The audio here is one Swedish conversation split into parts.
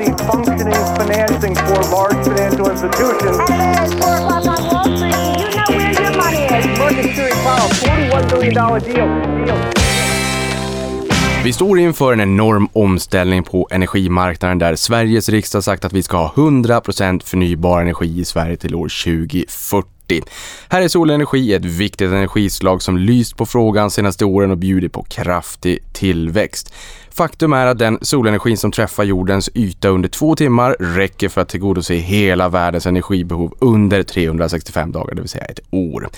see functioning financing for large financial institutions. At 4 o'clock on Wall Street, you know where your money is. Market Security Powell, $41 billion deal. deal. Vi står inför en enorm omställning på energimarknaden där Sveriges riksdag sagt att vi ska ha 100% förnybar energi i Sverige till år 2040. Här är solenergi ett viktigt energislag som lyst på frågan senaste åren och bjudit på kraftig tillväxt. Faktum är att den solenergin som träffar jordens yta under två timmar räcker för att tillgodose hela världens energibehov under 365 dagar, det vill säga ett år.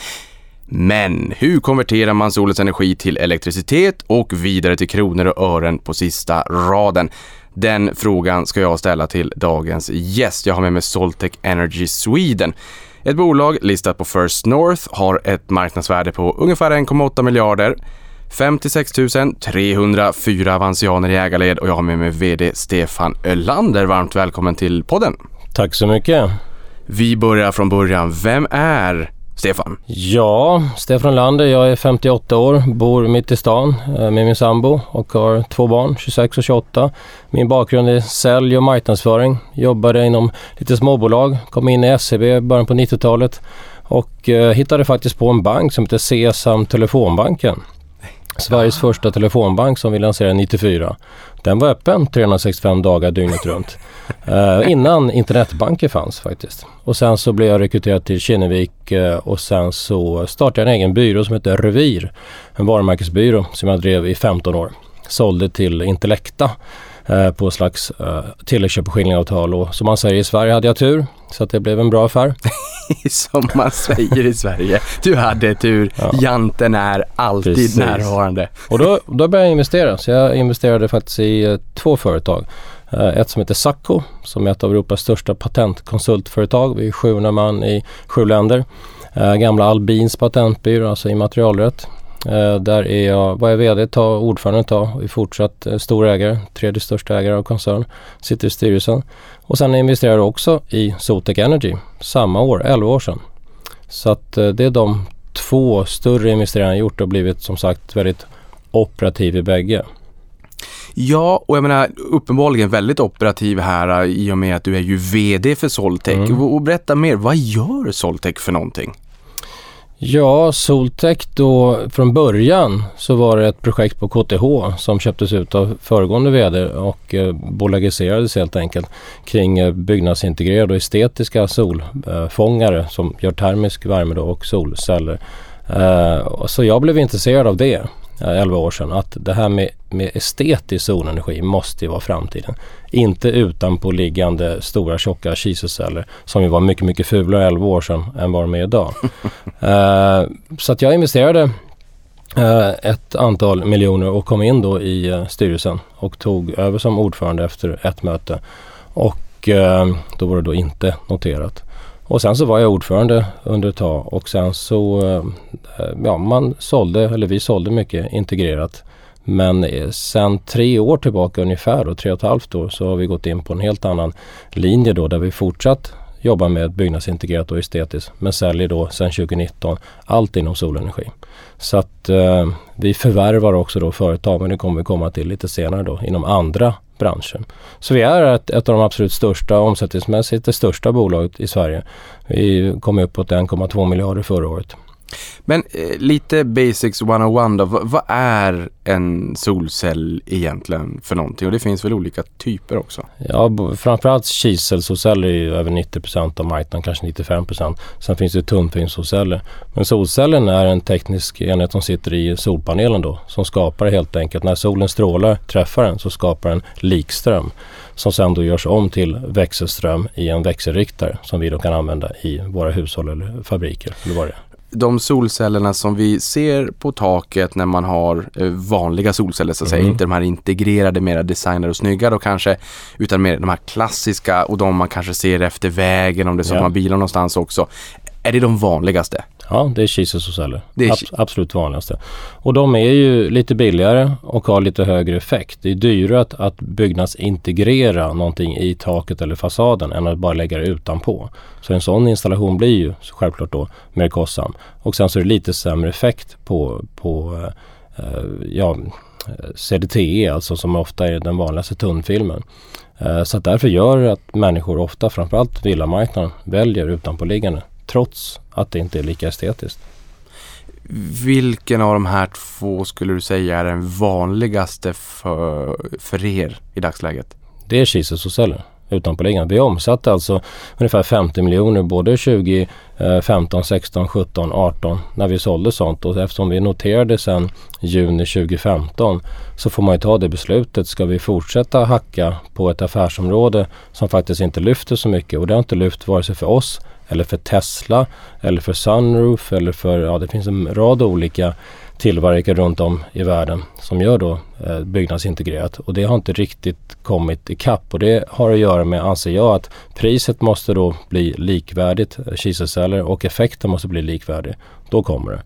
Men hur konverterar man solens energi till elektricitet och vidare till kronor och ören på sista raden? Den frågan ska jag ställa till dagens gäst. Jag har med mig Soltech Energy Sweden. Ett bolag listat på First North har ett marknadsvärde på ungefär 1,8 miljarder. 56 304 avansianer i ägarled och jag har med mig VD Stefan Ölander. Varmt välkommen till podden. Tack så mycket. Vi börjar från början. Vem är Stefan? Ja, Stefan Lander. Jag är 58 år, bor mitt i stan eh, med min sambo och har två barn, 26 och 28. Min bakgrund är sälj och marknadsföring. Jobbade inom lite småbolag, kom in i SEB i början på 90-talet och eh, hittade faktiskt på en bank som heter Sesam Telefonbanken. Sveriges första telefonbank som vi lanserade 94. Den var öppen 365 dagar dygnet runt. Uh, innan internetbanker fanns faktiskt. Och sen så blev jag rekryterad till Kinnevik uh, och sen så startade jag en egen byrå som heter Revir. En varumärkesbyrå som jag drev i 15 år. Sålde till Intellecta på slags uh, tilläggsköp och som man säger i Sverige hade jag tur. Så att det blev en bra affär. som man säger i Sverige. Du hade tur. Ja. Janten är alltid Precis. närvarande. Och då, då började jag investera. Så jag investerade faktiskt i uh, två företag. Ett som heter Sacco som är ett av Europas största patentkonsultföretag. Vi är 700 man i sju länder. Gamla Albins patentbyrå, alltså immaterialrätt. Uh, där är jag, var jag VD ett tag, ordförande ett tag och är fortsatt uh, stor ägare, tredje största ägare av koncern. Sitter i styrelsen. Och sen investerade jag också i Sotec Energy samma år, 11 år sedan. Så att uh, det är de två större investeringarna jag gjort och blivit som sagt väldigt operativ i bägge. Ja, och jag menar uppenbarligen väldigt operativ här i och med att du är ju VD för Soltech. Mm. Och berätta mer, vad gör Soltech för någonting? Ja, Soltech då från början så var det ett projekt på KTH som köptes ut av föregående VD och eh, bolagiserades helt enkelt kring eh, byggnadsintegrerade och estetiska solfångare eh, som gör termisk värme då och solceller. Eh, så jag blev intresserad av det 11 år sedan att det här med, med estetisk solenergi måste ju vara framtiden. Inte utanpåliggande stora tjocka kiselceller som ju var mycket, mycket fulare 11 år sedan än vad de är idag. uh, så att jag investerade uh, ett antal miljoner och kom in då i uh, styrelsen och tog över som ordförande efter ett möte. Och då var det då inte noterat. Och sen så var jag ordförande under ett tag och sen så, eh, ja man sålde, eller vi sålde mycket integrerat. Men eh, sen tre år tillbaka ungefär, och tre och ett halvt år, så har vi gått in på en helt annan linje då där vi fortsatt jobbar med byggnadsintegrerat och estetiskt men säljer då sedan 2019 allt inom solenergi. Så att eh, vi förvärvar också då företag, men det kommer vi komma till lite senare då, inom andra branschen. Så vi är ett, ett av de absolut största, omsättningsmässigt det största bolaget i Sverige. Vi kom upp på 1,2 miljarder förra året. Men eh, lite basics 101 då. V vad är en solcell egentligen för någonting? Och det finns väl olika typer också? Ja, framförallt kiselsolceller är ju över 90% av marknaden, kanske 95% Sen finns det tunnfilmssolceller. Men solcellen är en teknisk enhet som sitter i solpanelen då, som skapar helt enkelt, när solen strålar, träffar den, så skapar den likström som sen då görs om till växelström i en växelriktare som vi då kan använda i våra hushåll eller fabriker. Eller vad det är de solcellerna som vi ser på taket när man har eh, vanliga solceller så att säga, mm. inte de här integrerade, mera designade och snygga då kanske, utan mer de här klassiska och de man kanske ser efter vägen om det är så ja. att man bilar någonstans också. Är det de vanligaste? Ja, det är kiselsolceller. Det är Ab absolut vanligaste. Och de är ju lite billigare och har lite högre effekt. Det är dyrare att, att byggnadsintegrera någonting i taket eller fasaden än att bara lägga det utanpå. Så en sån installation blir ju självklart då mer kostsam. Och sen så är det lite sämre effekt på, på uh, ja, CDTE, alltså som ofta är den vanligaste tunnfilmen. Eh, så att därför gör det att människor ofta, framförallt villamarknaden, väljer utanpåliggande trots att det inte är lika estetiskt. Vilken av de här två skulle du säga är den vanligaste för, för er i dagsläget? Det är kiselsolceller utanpåliggande. Vi omsatte alltså ungefär 50 miljoner både 2015, 16, 17, 18 när vi sålde sånt och eftersom vi noterade sedan juni 2015 så får man ju ta det beslutet. Ska vi fortsätta hacka på ett affärsområde som faktiskt inte lyfter så mycket och det har inte lyft vare sig för oss eller för Tesla eller för Sunroof eller för, ja det finns en rad olika tillverkare runt om i världen som gör då eh, byggnadsintegrerat och det har inte riktigt kommit ikapp och det har att göra med, anser jag, att priset måste då bli likvärdigt, eh, kiselceller och effekten måste bli likvärdig. Då kommer det.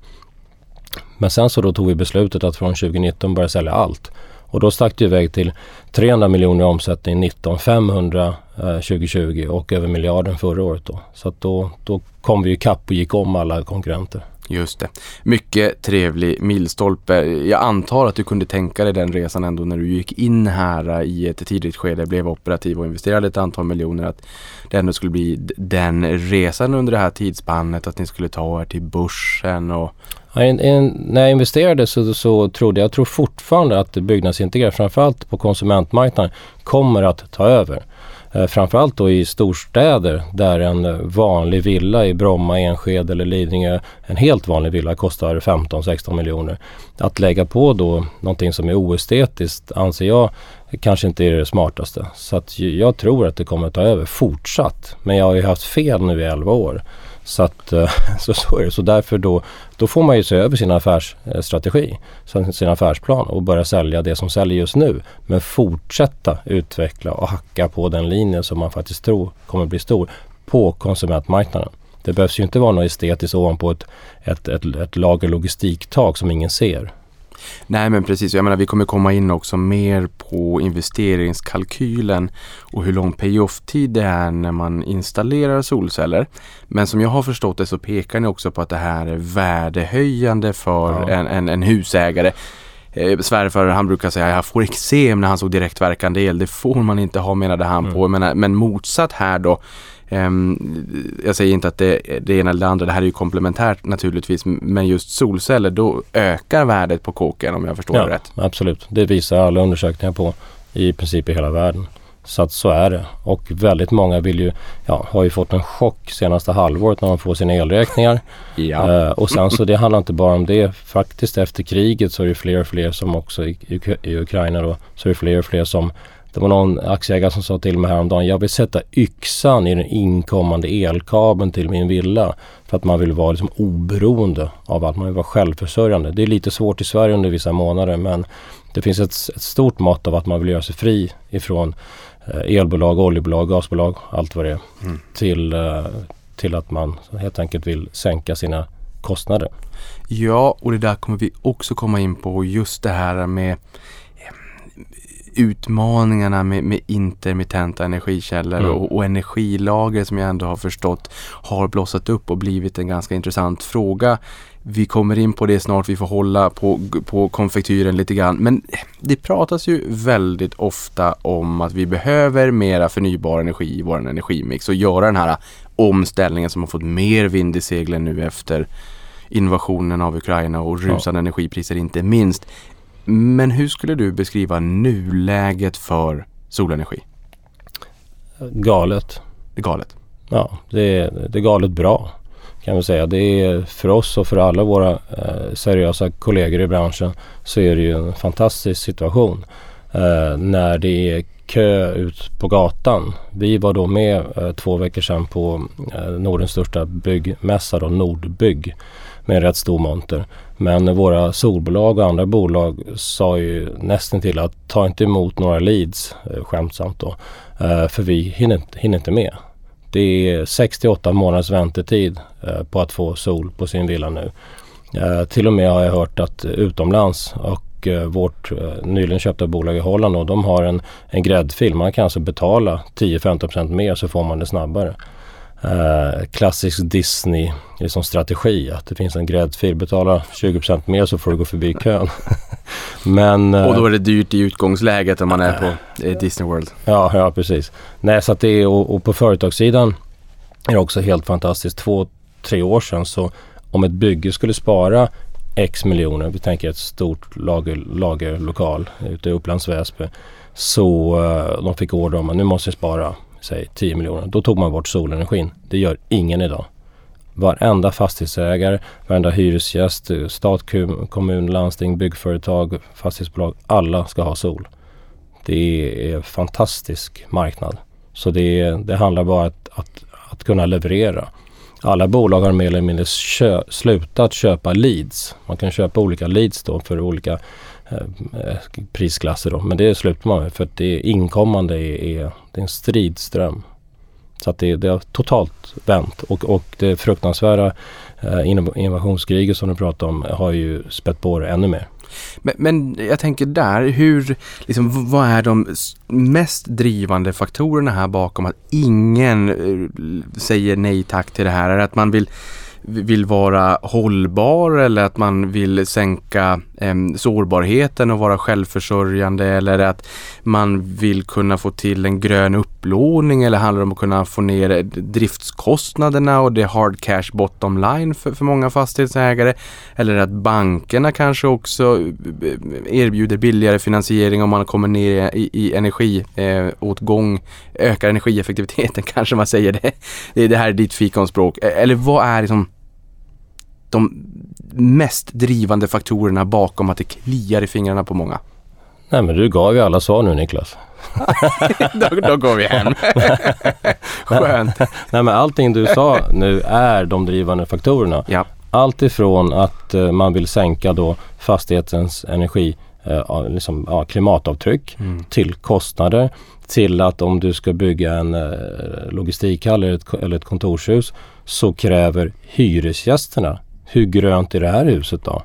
Men sen så då tog vi beslutet att från 2019 börja sälja allt. Och då stack det iväg till 300 miljoner i omsättning 19, 500 eh, 2020 och över miljarden förra året då. Så att då, då kom vi ikapp och gick om alla konkurrenter. Just det. Mycket trevlig milstolpe. Jag antar att du kunde tänka dig den resan ändå när du gick in här eh, i ett tidigt skede, blev operativ och investerade ett antal miljoner. Att det ändå skulle bli den resan under det här tidsspannet, att ni skulle ta er till börsen och Ja, in, när jag investerade så, så trodde jag, jag tror fortfarande att byggnadsintegrerare, framförallt på konsumentmarknaden, kommer att ta över. Eh, framförallt då i storstäder där en vanlig villa i Bromma, Enskede eller Lidingö, en helt vanlig villa kostar 15-16 miljoner. Att lägga på då någonting som är oestetiskt anser jag kanske inte är det smartaste. Så att jag tror att det kommer att ta över fortsatt. Men jag har ju haft fel nu i 11 år. Så, att, eh, så, så är det. Så därför då, då får man ju se över sin affärsstrategi, eh, sin affärsplan och börja sälja det som säljer just nu. Men fortsätta utveckla och hacka på den linjen som man faktiskt tror kommer bli stor på konsumentmarknaden. Det behövs ju inte vara något estetiskt ovanpå ett, ett, ett, ett lager logistiktak som ingen ser. Nej men precis, jag menar vi kommer komma in också mer på investeringskalkylen och hur lång payoff-tid det är när man installerar solceller. Men som jag har förstått det så pekar ni också på att det här är värdehöjande för ja. en, en, en husägare. Eh, svärfar han brukar säga jag får eksem när han såg direktverkande el. Det får man inte ha menade han mm. på. Men, men motsatt här då jag säger inte att det, det ena eller det andra, det här är ju komplementärt naturligtvis, men just solceller, då ökar värdet på kåken om jag förstår ja, det rätt. Absolut, det visar alla undersökningar på i princip i hela världen. Så att så är det. Och väldigt många vill ju, ja, har ju fått en chock senaste halvåret när de får sina elräkningar. Ja. Uh, och sen så det handlar inte bara om det. Faktiskt efter kriget så är det fler och fler som också i, i, i Ukraina då, så är det fler och fler som det var någon aktieägare som sa till mig häromdagen, jag vill sätta yxan i den inkommande elkabeln till min villa. För att man vill vara liksom oberoende av allt, man vill vara självförsörjande. Det är lite svårt i Sverige under vissa månader men det finns ett, ett stort mått av att man vill göra sig fri ifrån eh, elbolag, oljebolag, gasbolag, allt vad det är. Mm. Till, eh, till att man helt enkelt vill sänka sina kostnader. Ja, och det där kommer vi också komma in på just det här med utmaningarna med, med intermittenta energikällor mm. och, och energilager som jag ändå har förstått har blossat upp och blivit en ganska intressant fråga. Vi kommer in på det snart, vi får hålla på, på konfektyren lite grann. Men det pratas ju väldigt ofta om att vi behöver mera förnybar energi i vår energimix och göra den här omställningen som har fått mer vind i seglen nu efter invasionen av Ukraina och rusande ja. energipriser inte minst. Men hur skulle du beskriva nuläget för solenergi? Galet. Det är galet? Ja, det är, det är galet bra kan vi säga. Det är för oss och för alla våra eh, seriösa kollegor i branschen så är det ju en fantastisk situation. Eh, när det är kö ut på gatan. Vi var då med eh, två veckor sedan på eh, Nordens största byggmässa, då, Nordbygg med en rätt stor monter. Men våra solbolag och andra bolag sa ju nästan till att ta inte emot några leads, eh, skämtsamt då, eh, för vi hinner, hinner inte med. Det är 68 månaders väntetid eh, på att få sol på sin villa nu. Till och med har jag hört att utomlands och vårt nyligen köpta bolag i Holland och de har en, en gräddfil. Man kan alltså betala 10-15% mer så får man det snabbare eh, klassisk Disney liksom strategi. Att det finns en gräddfil. Betala 20% mer så får du gå förbi kön. Men, Och då eh, är det dyrt i utgångsläget om man är på eh, Disney World. ja, ja, precis. Nej, så det är, och, och på företagssidan är det också helt fantastiskt. Två, tre år sedan så om ett bygge skulle spara X miljoner, vi tänker ett stort lager, lagerlokal ute i Upplands Väsby. Så eh, de fick order om att nu måste vi spara, säg 10 miljoner. Då tog man bort solenergin. Det gör ingen idag. Varenda fastighetsägare, varenda hyresgäst, stat, kommun, landsting, byggföretag, fastighetsbolag. Alla ska ha sol. Det är en fantastisk marknad. Så det, det handlar bara om att, att, att kunna leverera. Alla bolag har mer eller mindre kö, slutat köpa leads. Man kan köpa olika leads då för olika Eh, eh, prisklasser då. Men det slutar man med för att det är inkommande är, är, det är en stridström. Så att det, det har totalt vänt och, och det fruktansvärda eh, innovationskriget som du pratade om har ju spett på det ännu mer. Men, men jag tänker där, hur, liksom, vad är de mest drivande faktorerna här bakom att ingen eh, säger nej tack till det här? Är det att man vill, vill vara hållbar eller att man vill sänka eh, sårbarheten och vara självförsörjande eller att man vill kunna få till en grön upplåning eller handlar det om att kunna få ner driftskostnaderna och det är hard cash bottom line för, för många fastighetsägare? Eller att bankerna kanske också eh, erbjuder billigare finansiering om man kommer ner i, i energiåtgång, eh, ökar energieffektiviteten kanske man säger det. Det, här är ditt fikonspråk. E-, eller vad är liksom de mest drivande faktorerna bakom att det kliar i fingrarna på många? Nej men du gav ju alla svar nu Niklas. då, då går vi hem. Skönt. Nej men allting du sa nu är de drivande faktorerna. Ja. Allt ifrån att eh, man vill sänka då fastighetens energi, eh, liksom, ja, klimatavtryck Mm. till kostnader till att om du ska bygga en eh, logistikhall eller ett, ko- eller ett kontorshus så kräver hyresgästerna hur grönt är det här huset då?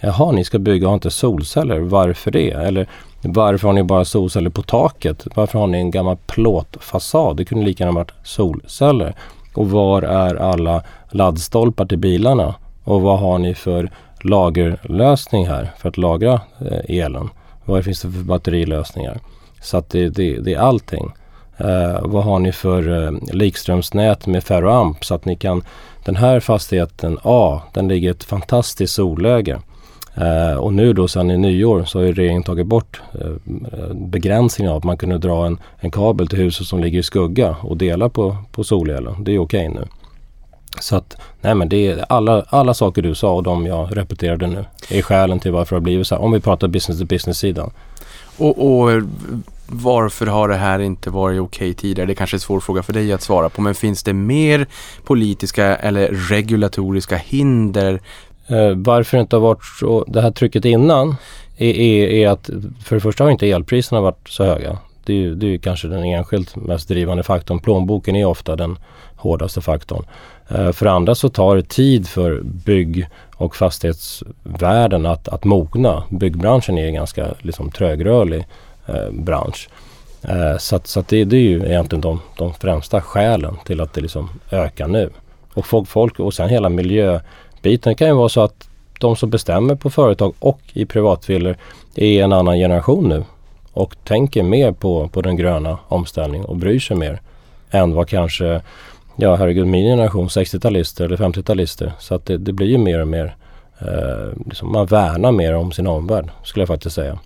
Jaha, ni ska bygga och har inte solceller. Varför det? Eller varför har ni bara solceller på taket? Varför har ni en gammal plåtfasad? Det kunde lika gärna varit solceller. Och var är alla laddstolpar till bilarna? Och vad har ni för lagerlösning här för att lagra eh, elen? Vad finns det för batterilösningar? Så att det, det, det är allting. Eh, vad har ni för eh, likströmsnät med ferroamp så att ni kan den här fastigheten A, den ligger i ett fantastiskt solläge. Eh, och nu då sedan i nyår så har ju regeringen tagit bort eh, begränsningen av att man kunde dra en, en kabel till huset som ligger i skugga och dela på, på solelen. Det är okej nu. Så att, nej men det är alla, alla saker du sa och de jag repeterade nu är skälen till varför det har blivit så här. Om vi pratar business to business-sidan. Och, och varför har det här inte varit okej tidigare? Det är kanske är en svår fråga för dig att svara på. Men finns det mer politiska eller regulatoriska hinder? Eh, varför det inte har varit så, det här trycket innan är, är, är att för det första har inte elpriserna varit så höga. Det är ju det är kanske den enskilt mest drivande faktorn. Plånboken är ofta den hårdaste faktorn. Eh, för det andra så tar det tid för bygg och fastighetsvärden att, att mogna. Byggbranschen är ganska liksom, trögrörlig eh, bransch. Eh, så att, så att det, det är ju egentligen de, de främsta skälen till att det liksom ökar nu. Och folk, folk och sen hela miljöbiten kan ju vara så att de som bestämmer på företag och i privatvillor är en annan generation nu och tänker mer på, på den gröna omställningen och bryr sig mer än vad kanske, ja herregud min generation, 60-talister eller 50-talister. Så att det, det blir ju mer och mer, eh, liksom man värnar mer om sin omvärld skulle jag faktiskt säga.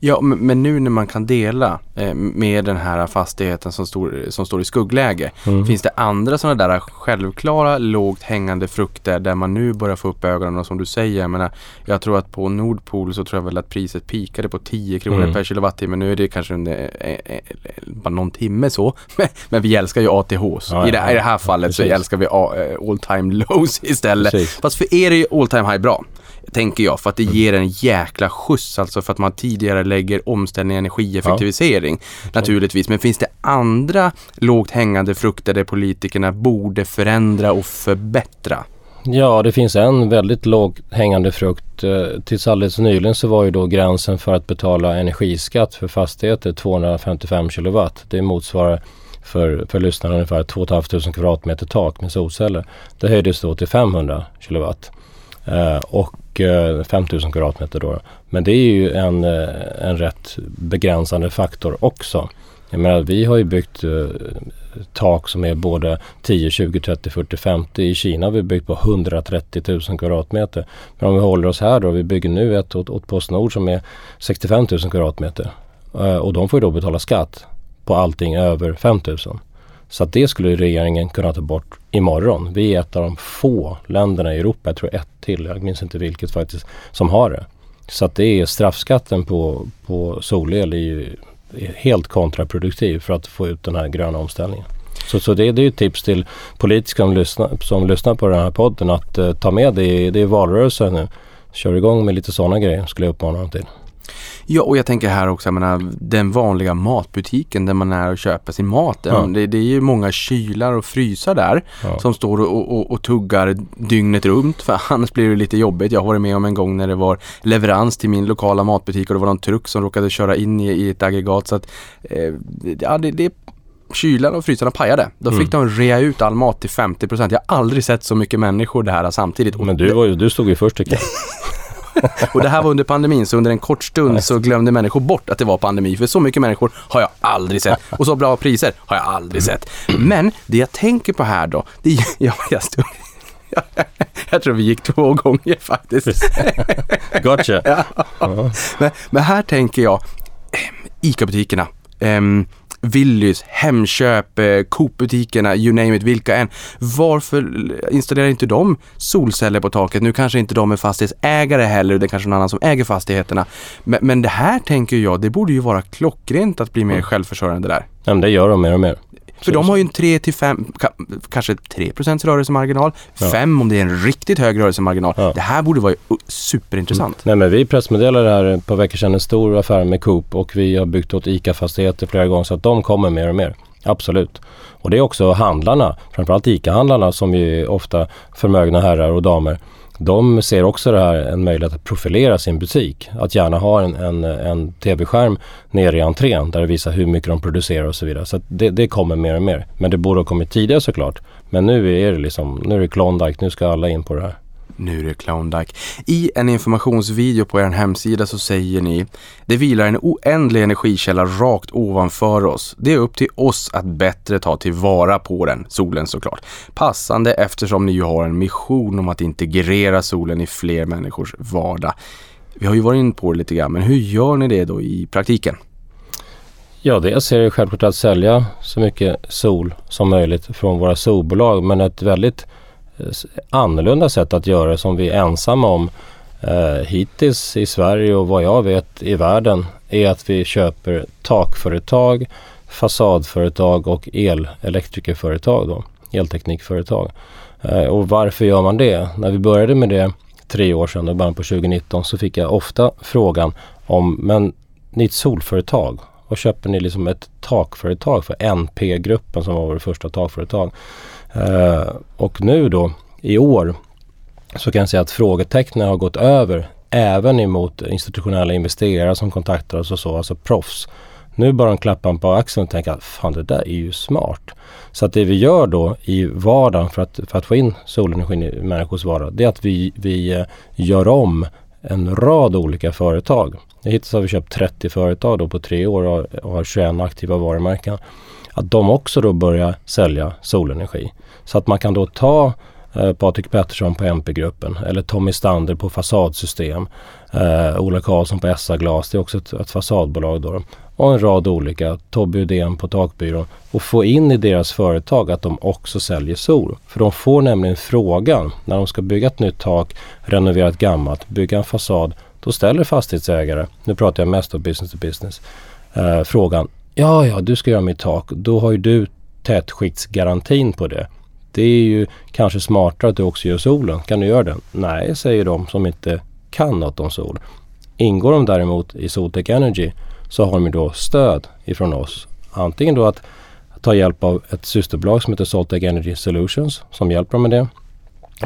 Ja, men nu när man kan dela eh, med den här fastigheten som står, som står i skuggläge. Mm. Finns det andra sådana där självklara lågt hängande frukter där man nu börjar få upp ögonen och som du säger, jag menar, jag tror att på Nordpol så tror jag väl att priset pikade på 10 kronor Mm. per kilowattimme. Nu är det kanske under, eh, eh, bara någon timme så. Men, vi älskar ju ATHs. Ja, I, det, I det här fallet så precis. älskar vi all time lows istället. Precis. Fast för er är ju all time high bra. Tänker jag, för att det ger en jäkla skjuts alltså för att man tidigare lägger omställning och energieffektivisering. Naturligtvis, men finns det andra lågt hängande frukter där politikerna borde förändra och förbättra? Ja, det finns en väldigt lågt hängande frukt. Eh, Tills alldeles nyligen så var ju då gränsen för att betala energiskatt för fastigheter 255 kilowatt. Det motsvarar för, för lyssnarna ungefär 2 500 kvadratmeter tak med solceller. Det höjdes då till 500 kilowatt. Eh, och Eh, mycket, 5000 kvadratmeter då. Men det är ju en, eh, en rätt begränsande faktor också. Jag menar, vi har ju byggt eh, tak som är både 10, 20, 30, 40, 50. I Kina har vi byggt på 130 000 kvadratmeter. Men om vi håller oss här då, vi bygger nu ett åt, åt Postnord som är 65 000 kvadratmeter. Eh, och de får ju då betala skatt på allting över 5 000. Så att det skulle regeringen kunna ta bort imorgon. Vi är ett av de få länderna i Europa, jag tror ett till, jag minns inte vilket faktiskt, som har det. Så att det är straffskatten på, på solel är ju är helt kontraproduktiv för att få ut den här gröna omställningen. Så, så det, det är ett tips till politiker som lyssnar, som lyssnar på den här podden att eh, ta med det. i- Det är valrörelsen nu. Kör igång med lite sådana grejer skulle jag uppmana dem till. Ja, och jag tänker här också, jag menar, den vanliga matbutiken där man är och köper sin mat. Ja. Det, det är ju många kylar och frysar där Ja. som står och, och, och tuggar dygnet runt. För annars blir det lite jobbigt. Jag har varit med om en gång när det var leverans till min lokala matbutik och det var någon truck som råkade köra in i, i ett aggregat. Så att, eh, ja, det, det Kylarna och frysarna pajade. Då fick de rea ut all mat till 50%. Jag har aldrig sett så mycket människor det här samtidigt. Men du, var ju, du stod ju först tycker jag. och det här var under pandemin, så under en kort stund så glömde människor bort att det var pandemi. För så mycket människor har jag aldrig sett. Och så bra priser har jag aldrig sett. Men det jag tänker på här då, det är... Ja, jag, stod, jag tror vi gick två gånger faktiskt. Gotcha. Men, men här tänker jag, eh, ICA-butikerna, um, Willys, Hemköp, eh, Coop-butikerna, you name it, vilka än. Varför installerar inte de solceller på taket? Nu kanske inte de är fastighetsägare heller, det är kanske någon annan som äger fastigheterna. Men, men det här tänker jag, det borde ju vara klockrent att bli mer självförsörjande där. Ja, men det gör de mer och mer. För de har ju en 3 till 5, ka- kanske 3% rörelsemarginal, Ja. 5 om det är en riktigt hög rörelsemarginal. Ja. Det här borde vara superintressant. Nej men vi pressmeddelade här på veckor sedan en stor affär med Coop och vi har byggt åt ICA-fastigheter flera gånger så att de kommer mer och mer. Absolut. Och det är också handlarna, framförallt ICA-handlarna som ju är ofta förmögna herrar och damer. De ser också det här en möjlighet att profilera sin butik. Att gärna ha en, en, en tv-skärm nere i entrén där det visar hur mycket de producerar och så vidare. Så att det, det kommer mer och mer. Men det borde ha kommit tidigare såklart. Men nu är det liksom, nu är det Klondike, nu ska alla in på det här. Nu är det Klondike. I en informationsvideo på er hemsida så säger ni Det vilar en oändlig energikälla rakt ovanför oss. Det är upp till oss att bättre ta tillvara på den, solen såklart. Passande eftersom ni ju har en mission om att integrera solen i fler människors vardag. Vi har ju varit in på det lite grann, men hur gör ni det då i praktiken? Ja, dels är det självklart att sälja så mycket sol som möjligt från våra solbolag. Men ett väldigt annorlunda sätt att göra det som vi är ensamma om eh, hittills i Sverige och vad jag vet i världen är att vi köper takföretag, fasadföretag och elelektrikerföretag då, elteknikföretag. Eh, och varför gör man det? När vi började med det tre år sedan, i början på 2019, så fick jag ofta frågan om, men ni är ett solföretag och köper ni liksom ett takföretag för NP-gruppen som var vårt första takföretag. Eh, och nu då i år så kan jag säga att frågetecknen har gått över även emot institutionella investerare som kontaktar oss och så, alltså proffs. Nu bara de klappar på axeln och tänker att fan det där är ju smart. Så att det vi gör då i vardagen för att, för att få in solenergin i människors vardag det är att vi, vi eh, gör om en rad olika företag. Hittills har vi köpt 30 företag då på tre år och har 21 aktiva varumärken. Att de också då börjar sälja solenergi. Så att man kan då ta eh, Patrik Pettersson på MP-gruppen eller Tommy Stander på fasadsystem. Eh, Ola Karlsson på SA Glas, det är också ett, ett fasadbolag då. Och en rad olika, Tobbe Udén på Takbyrån. Och få in i deras företag att de också säljer sol. För de får nämligen frågan när de ska bygga ett nytt tak, renovera ett gammalt, bygga en fasad. Då ställer fastighetsägare, nu pratar jag mest om business to business, eh, frågan Ja, ja, du ska göra mitt tak. Då har ju du tätskiktsgarantin på det. Det är ju kanske smartare att du också gör solen. Kan du göra det? Nej, säger de som inte kan något om sol. Ingår de däremot i Soltech Energy så har de ju då stöd ifrån oss. Antingen då att ta hjälp av ett systerbolag som heter Soltech Energy Solutions som hjälper dem med det.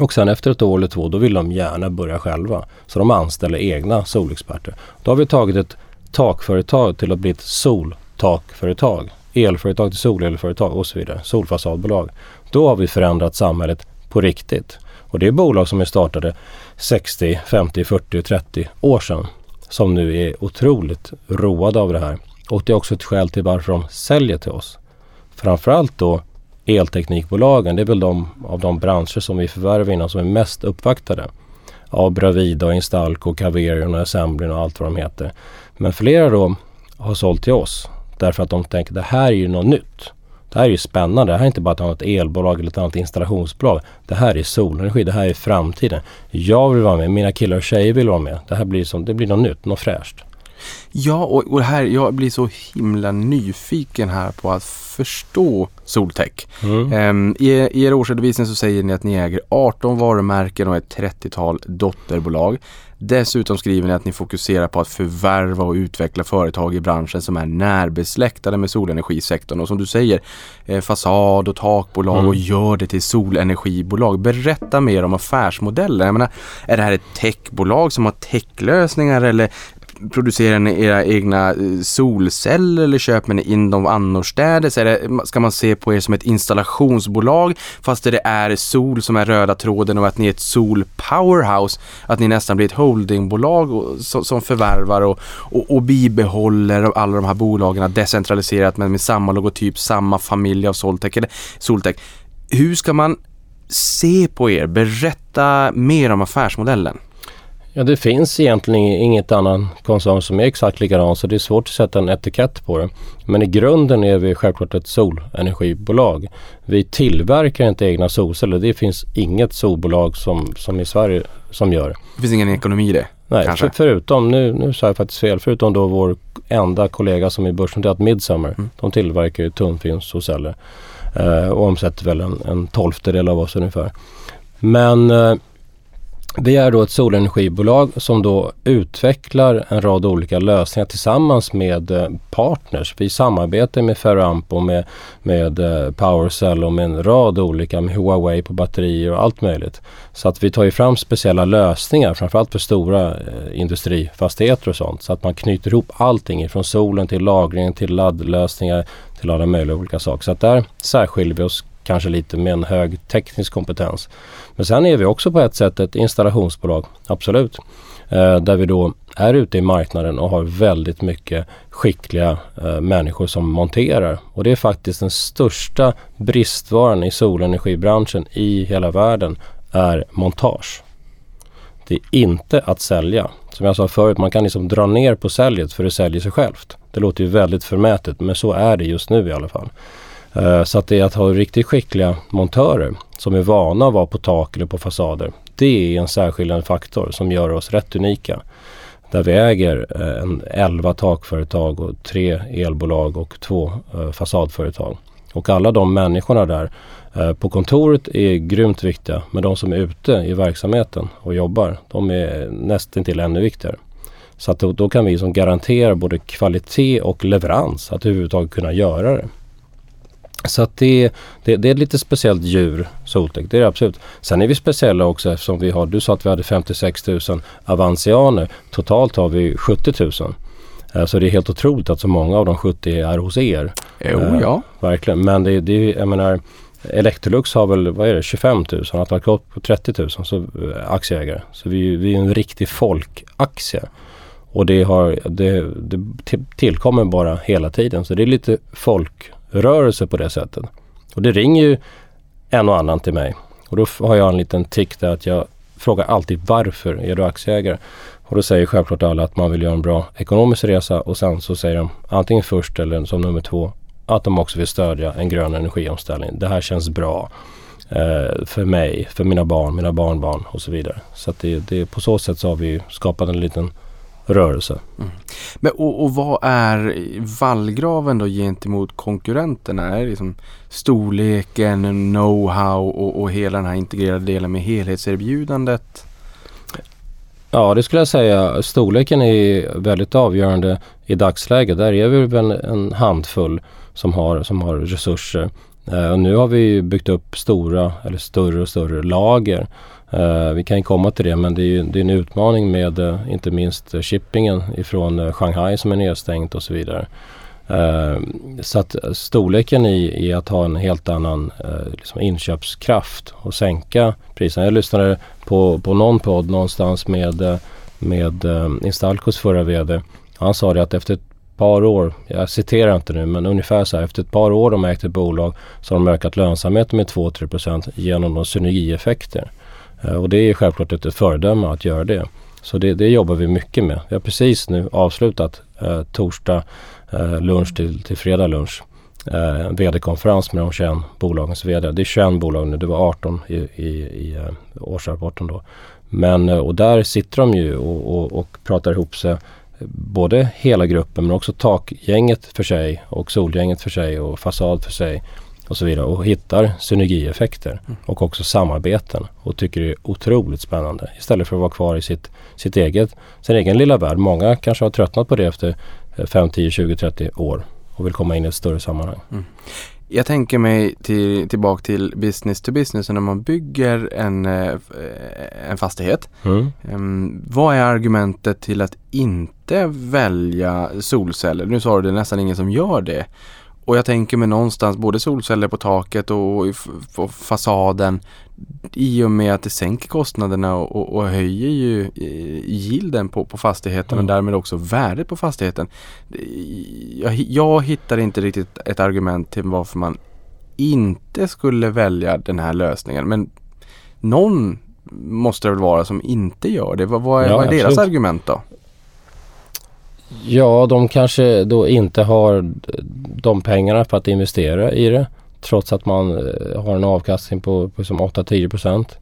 Och sen efter ett år eller två då vill de gärna börja själva. Så de anställer egna solexperter. Då har vi tagit ett takföretag till att bli ett Takföretag, Elföretag till solelföretag och så vidare. Solfasadbolag. Då har vi förändrat samhället på riktigt. Och det är bolag som är startade 60, 50, 40, 30 år sedan som nu är otroligt roade av det här. Och det är också ett skäl till varför de säljer till oss. Framförallt då elteknikbolagen, det är väl de av de branscher som vi förvärvar innan som är mest uppvaktade. Av Bravida, Instalco, Caverion och Assemblin och allt vad de heter. Men flera då har sålt till oss därför att de tänker det här är ju något nytt. Det här är ju spännande. Det här är inte bara ett annat elbolag eller ett annat installationsbolag. Det här är solenergi. Det här är framtiden. Jag vill vara med. Mina killar och tjejer vill vara med. Det här blir, som, det blir något nytt, något fräscht. Ja, och, och här, jag blir så himla nyfiken här på att förstå Soltech. Mm. Ehm, i, I er årsredovisning så säger ni att ni äger 18 varumärken och ett 30-tal dotterbolag. Dessutom skriver ni att ni fokuserar på att förvärva och utveckla företag i branschen som är närbesläktade med solenergisektorn och som du säger eh, fasad och takbolag Mm. och gör det till solenergibolag. Berätta mer om affärsmodellen. Jag menar, är det här ett techbolag som har techlösningar eller producerar ni era egna eh, solceller eller köper ni in dem annorstädes? Är det, ska man se på er som ett installationsbolag fast det är sol som är röda tråden och att ni är ett sol powerhouse? Att ni nästan blir ett holdingbolag och, som, som förvärvar och, och, och bibehåller alla de här bolagen decentraliserat men med samma logotyp, samma familj av Soltech. Eller, Soltech. Hur ska man se på er? Berätta mer om affärsmodellen. Ja, det finns egentligen inget annan koncern som är exakt likadan så det är svårt att sätta en etikett på det. Men i grunden är vi självklart ett solenergibolag. Vi tillverkar inte egna solceller. Det finns inget solbolag som, som i Sverige som gör. Det finns ingen ekonomi i det. Nej, Kanske. för, förutom, nu, nu sa jag faktiskt fel, förutom då vår enda kollega som är börsnoterat Midsummer. Mm. De tillverkar ju tunnfilmssolceller eh, och omsätter väl en, en tolftedel av oss ungefär. Men eh, vi är då ett solenergibolag som då utvecklar en rad olika lösningar tillsammans med eh, partners. Vi samarbetar med Ferroamp och med, med eh, Powercell och med en rad olika, med Huawei på batterier och allt möjligt. Så att vi tar ju fram speciella lösningar, framförallt för stora eh, industrifastigheter och sånt. Så att man knyter ihop allting ifrån solen till lagringen till laddlösningar till alla möjliga olika saker. Så att där särskiljer vi oss kanske lite med en hög teknisk kompetens. Men sen är vi också på ett sätt ett installationsbolag, absolut. Eh, där vi då är ute i marknaden och har väldigt mycket skickliga eh, människor som monterar. Och det är faktiskt den största bristvaran i solenergibranschen i hela världen är montage. Det är inte att sälja. Som jag sa förut, man kan liksom dra ner på säljet för det säljer sig självt. Det låter ju väldigt förmätet men så är det just nu i alla fall. Eh, så att det är att ha riktigt skickliga montörer som är vana att vara på tak eller på fasader. Det är en särskiljande faktor som gör oss rätt unika. Där vi äger eh, en 11 takföretag och tre elbolag och två eh, fasadföretag. Och alla de människorna där på kontoret är grymt viktiga. Men de som är ute i verksamheten och jobbar, de är nästan till ännu viktigare. Så att då, då kan vi som garantera både kvalitet och leverans att överhuvudtaget kunna göra det. Så att det, det, det är ett lite speciellt djur, Soltech. Det är det absolut. Sen är vi speciella också eftersom vi har, du sa att vi hade 56 000 avancianer. Totalt har vi 70 000. Eh, Så det är helt otroligt att så många av de 70 är hos er. Jo, Eh, ja. Verkligen. Men det, det är, jag menar, Electrolux har väl, vad är det, 25 000, att ha på 30 000 så, eh, aktieägare. Så vi, vi är en riktig folkaktie. Och det, har, det, det till- tillkommer bara hela tiden. Så det är lite rörelse på det sättet. Och det ringer ju en och annan till mig. Och då har jag en liten tick där att jag frågar alltid varför är du aktieägare? Och då säger självklart alla att man vill göra en bra ekonomisk resa och sen så säger de antingen först eller som nummer två att de också vill stödja en grön energiomställning. Det här känns bra eh, för mig, för mina barn, mina barnbarn och så vidare. Så att det, det, på så sätt så har vi skapat en liten rörelse. Men, och, och vad är vallgraven då gentemot konkurrenterna? Är det liksom storleken, know-how och, och hela den här integrerade delen med helhetserbjudandet? Ja, det skulle jag säga. Storleken är väldigt avgörande i dagsläget. Där är vi väl en handfull som har, som har resurser. Och nu har vi byggt upp stora, eller större och större lager. Eh, vi kan ju komma till det men det är ju det är en utmaning med eh, inte minst shippingen ifrån Shanghai som är nedstängt och så vidare. Så att storleken i, i att ha en helt annan liksom inköpskraft och sänka priserna. Jag lyssnade på, på någon podd någonstans med, med Instalcos förra VD. Han sa det att efter ett par år, jag citerar inte nu, men ungefär så här. Efter ett par år de har ägt ett bolag så har de ökat lönsamheten med 2-3% genom de synergieffekter. Eh, och det är självklart ett föredöme att göra det. Så det, det jobbar vi mycket med. Vi har precis nu avslutat eh, torsdag eh, lunch till, till fredag lunch. Eh, en vd-konferens med de 21 bolagens vd. Det är 21 bolag nu, det var 18 i, i, i eh, årsrapporten då. Men, eh, och där sitter de ju och, och, och pratar ihop sig både hela gruppen men också takgänget för sig och solgänget för sig och fasad för sig och så vidare och hittar synergieffekter mm. och också samarbeten och tycker det är otroligt spännande istället för att vara kvar i sitt, sitt eget, sin egen lilla värld. Många kanske har tröttnat på det efter 5, 10, 20, 30 år och vill komma in i ett större sammanhang. Mm. Jag tänker mig till, tillbaka till business to business när man bygger en, eh, en fastighet. Mm. Um, vad är argumentet till att inte välja solceller? Nu sa du det är nästan ingen som gör det. Och jag tänker mig någonstans både solceller på taket och på fasaden i och med att det sänker kostnaderna och, och, och höjer ju eh, gilden på, på fastigheten mm. och därmed också värdet på fastigheten. Jag, jag hittar inte riktigt ett argument till varför man inte skulle välja den här lösningen. Men någon måste det väl vara som inte gör det. Vad, vad är, ja, vad är deras argument då? Ja, de kanske då inte har de pengarna för att investera i det. Trots att man eh, har en avkastning på, på 8-10 procent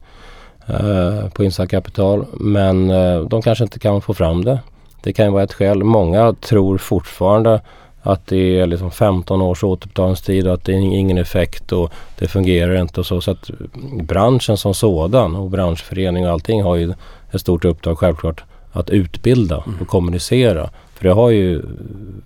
eh, på insatt kapital. Men eh, de kanske inte kan få fram det. Det kan vara ett skäl. Många tror fortfarande att det är liksom 15 års återbetalningstid och att det är ingen effekt och det fungerar inte och så. Så att branschen som sådan och branschförening och allting har ju ett stort uppdrag självklart att utbilda och kommunicera för det har ju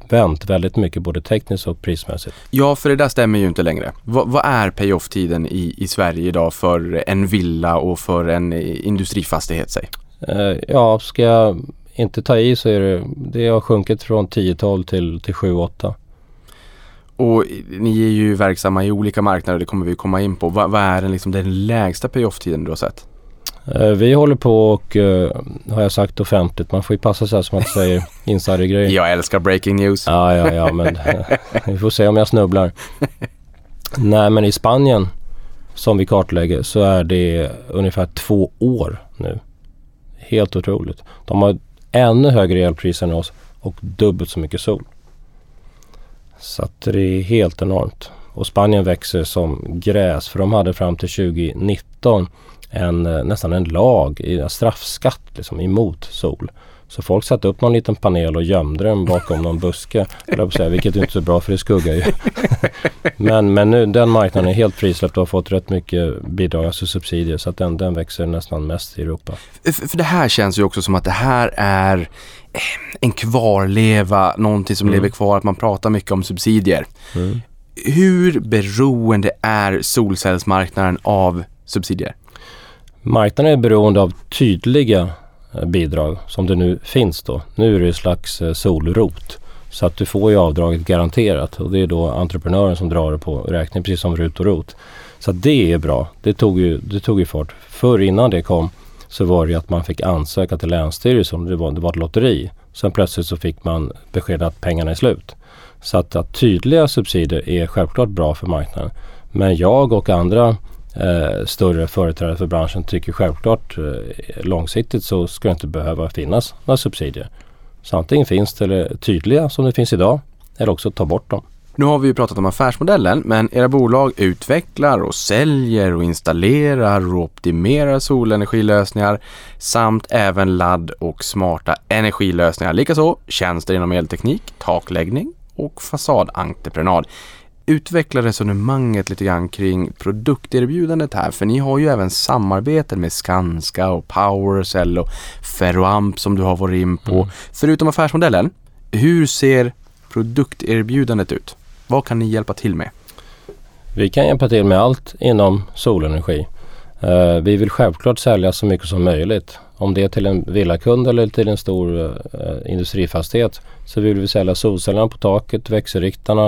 vänt väldigt mycket både tekniskt och prismässigt. Ja, för det där stämmer ju inte längre. V vad är payoff-tiden i, i Sverige idag för en villa och för en industrifastighet? Säg? Uh, ja, ska jag inte ta i så är det, det har sjunkit från 10-12 till, till 7-8. Och ni är ju verksamma i olika marknader, det kommer vi komma in på. Vad, vad är den, liksom, den lägsta payoff-tiden du har sett? Eh, vi håller på och, uh, har jag sagt offentligt, man får ju passa sig så man inte säger insidergrejer. Jag älskar breaking news. Ja, ja, ja, men vi får se om jag snubblar. Nej, men i Spanien som vi kartlägger så är det ungefär två år nu. Helt otroligt. De har ännu högre elpriser än oss och dubbelt så mycket sol. Så att det är helt enormt. Och Spanien växer som gräs för de hade fram till 2019 en, eh, nästan en lag, en straffskatt liksom, emot sol. Så folk satte upp någon liten panel och gömde den bakom någon buske. Säga, vilket är inte så bra för det skuggar ju. men, men nu den marknaden är helt frisläppt och har fått rätt mycket bidrag, alltså subsidier. Så att den, den växer nästan mest i Europa. För, för det här känns ju också som att det här är eh, en kvarleva, någonting som mm. lever kvar, att man pratar mycket om subsidier. Mm. Hur beroende är solcellsmarknaden av subsidier? Marknaden är beroende av tydliga eh, bidrag som det nu finns då. Nu är det ju slags eh, solrot. Så att du får ju avdraget garanterat och det är då entreprenören som drar det på räkningen precis som RUT och ROT. Så det är bra. Det tog ju, det tog ju fart. Förr innan det kom så var det ju att man fick ansöka till Länsstyrelsen. Det var, det var ett lotteri. Sen plötsligt så fick man besked att pengarna är slut. Så att, att tydliga subsidier är självklart bra för marknaden. Men jag och andra eh, större företrädare för branschen tycker självklart eh, långsiktigt så ska det inte behöva finnas några subsidier. Så antingen finns det eller tydliga som det finns idag eller också ta bort dem. Nu har vi ju pratat om affärsmodellen men era bolag utvecklar och säljer och installerar och optimerar solenergilösningar samt även ladd och smarta energilösningar. Likaså tjänster inom elteknik, takläggning och fasadentreprenad utveckla resonemanget lite grann kring produkterbjudandet här. För ni har ju även samarbeten med Skanska och Powercell och Ferroamp som du har varit in på. Mm. Förutom affärsmodellen, hur ser produkterbjudandet ut? Vad kan ni hjälpa till med? Vi kan hjälpa till med allt inom solenergi. Eh, vi vill självklart sälja så mycket som möjligt. Om det är till en villakund eller till en stor eh, industrifastighet så vill vi sälja solcellerna på taket, växelriktarna,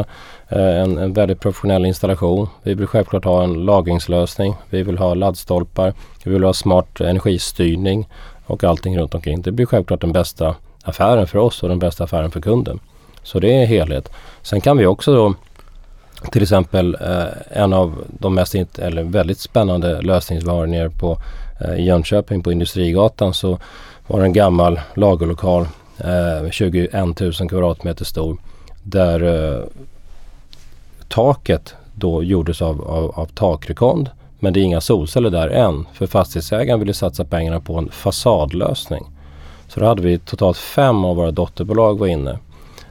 eh, en, en väldigt professionell installation. Vi vill självklart ha en lagringslösning. Vi vill ha laddstolpar. Vi vill ha smart energistyrning och allting runt omkring. Det blir självklart den bästa affären för oss och den bästa affären för kunden. Så det är helhet. Sen kan vi också då till exempel eh, en av de mest, eller väldigt spännande lösningar vi har nere på Eh, i Jönköping på Industrigatan så var det en gammal lagerlokal eh, 21 000 kvadratmeter stor där eh, taket då gjordes av, av, av takrekond men det är inga solceller där än för fastighetsägaren ville satsa pengarna på en fasadlösning. Så då hade vi totalt fem av våra dotterbolag var inne.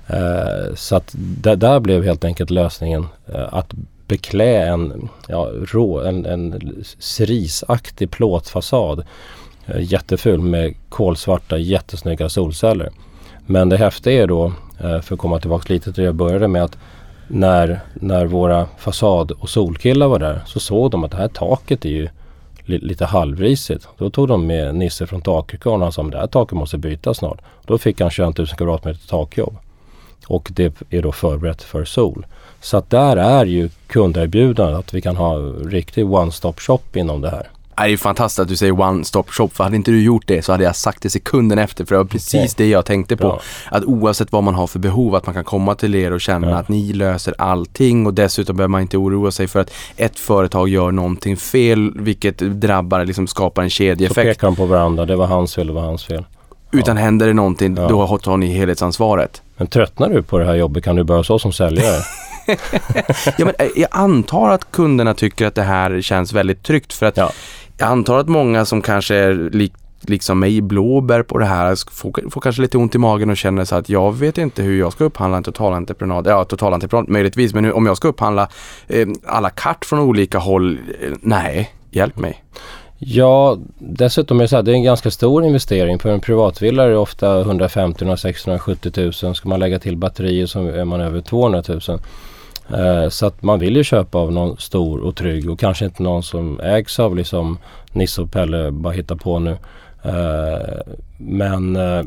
Eh, så att där blev helt enkelt lösningen eh, att beklä en, ja, rå, en, en cerisaktig plåtfasad. Eh, Jätteful med kolsvarta jättesnygga solceller. Men det häftiga är då, eh, för att komma tillbaka lite till det jag började med att när, när våra fasad och solkillar var där så såg de att det här taket är ju li, lite halvrisigt. Då tog de med Nisse från Takrekvarn och han sa att det här taket måste bytas snart. Då fick han 21 000 kvadratmeter takjobb. Och det är då förberett för sol. Så att där är ju kunderbjudandet att vi kan ha riktig one-stop shop inom det här. Det är ju fantastiskt att du säger one stop shop för hade inte du gjort det så hade jag sagt det sekunden efter för det var precis okay. det jag tänkte på. Bra. Att oavsett vad man har för behov att man kan komma till er och känna ja. att ni löser allting och dessutom behöver man inte oroa sig för att ett företag gör någonting fel vilket drabbar, liksom skapar en kedjeeffekt. Så pekar de på varandra, det var hans fel, det var hans fel. Utan ja. händer det någonting, ja. då tar ni helhetsansvaret. Men tröttnar du på det här jobbet kan du börja så som säljare. ja, men eh, jag antar att kunderna tycker att det här känns väldigt tryggt för att ja. jag antar att många som kanske är lik, liksom mig blåbär på det här får, får, kanske lite ont i magen och känner så att jag vet inte hur jag ska upphandla en totalentreprenad. Ja, totalentreprenad möjligtvis, men om jag ska upphandla eh, alla kart från olika håll, eh, nej, hjälp mig. Ja, dessutom är det så här, det är en ganska stor investering. För en privatvilla är det ofta 150 670 000. Ska man lägga till batterier så är man över 200 000. Eh, så att man vill ju köpa av någon stor och trygg och kanske inte någon som ägs av liksom Nisse och Pelle bara hittar på nu. Eh, men eh,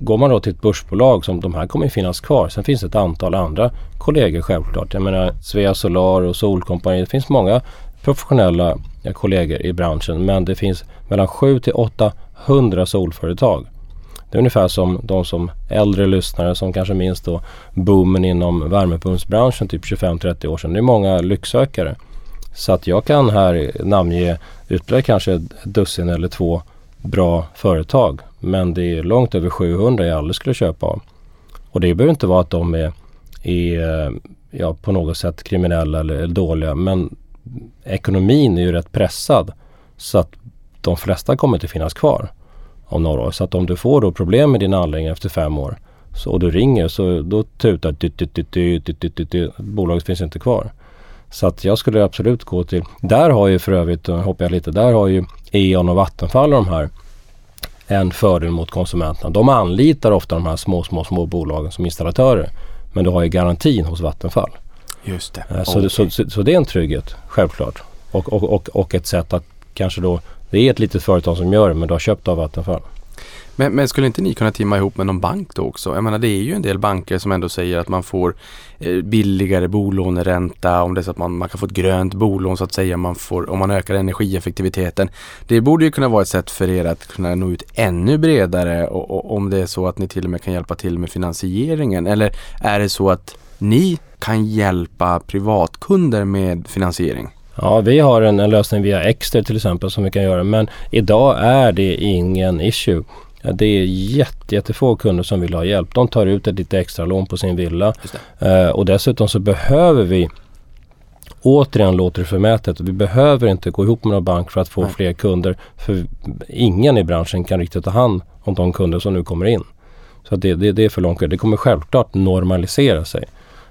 går man då till ett börsbolag som de här kommer ju finnas kvar. Sen finns det ett antal andra kollegor självklart. Jag menar Svea Solar och Solkompaniet. Det finns många professionella kollegor i branschen men det finns mellan 7 till 800 solföretag. Det är ungefär som de som äldre lyssnare som kanske minns då boomen inom värmepumpsbranschen typ 25-30 år sedan. Det är många lycksökare. Så att jag kan här namnge ytterligare kanske ett dussin eller två bra företag. Men det är långt över 700 jag aldrig skulle köpa av. Och det behöver inte vara att de är, är eh, ja, på något sätt kriminella eller dåliga. Men ekonomin är ju rätt pressad. Så att de flesta kommer inte finnas kvar om några år. Så att om du får då problem med din anläggning efter fem år så, och du ringer så då tutar det. bolaget finns inte kvar. Så att jag skulle absolut gå till, där har ju för övrigt, hoppar jag lite, där har ju E.ON och Vattenfall och de här en fördel mot konsumenterna. De anlitar ofta de här små, små, små bolagen som installatörer. Men du har ju garantin hos Vattenfall. Just det. Eh, så, okay. så, så, så, det är en trygghet, självklart. Och, och, och, och ett sätt att kanske då, det är ett litet företag som gör det men du har köpt av Vattenfall. Men, men, skulle inte ni kunna timma ihop med någon bank då också? Jag menar det är ju en del banker som ändå säger att man får eh, billigare bolåneränta om det är så att man, man kan få ett grönt bolån så att säga man får, om man ökar energieffektiviteten. Det borde ju kunna vara ett sätt för er att kunna nå ut ännu bredare och, och om det är så att ni till och med kan hjälpa till med finansieringen. Eller är det så att ni kan hjälpa privatkunder med finansiering? Ja, vi har en, en lösning via Exter till exempel som vi kan göra men idag är det ingen issue. Det är jätte, jättefå kunder som vill ha hjälp. De tar ut ett lite extra lån på sin villa. Eh, och dessutom så behöver vi Återigen låter det förmätet. Vi behöver inte gå ihop med någon bank för att få Nej. fler kunder. För ingen i branschen kan riktigt ta hand om de kunder som nu kommer in. Så det, det, det är för långt. Det kommer självklart normalisera sig.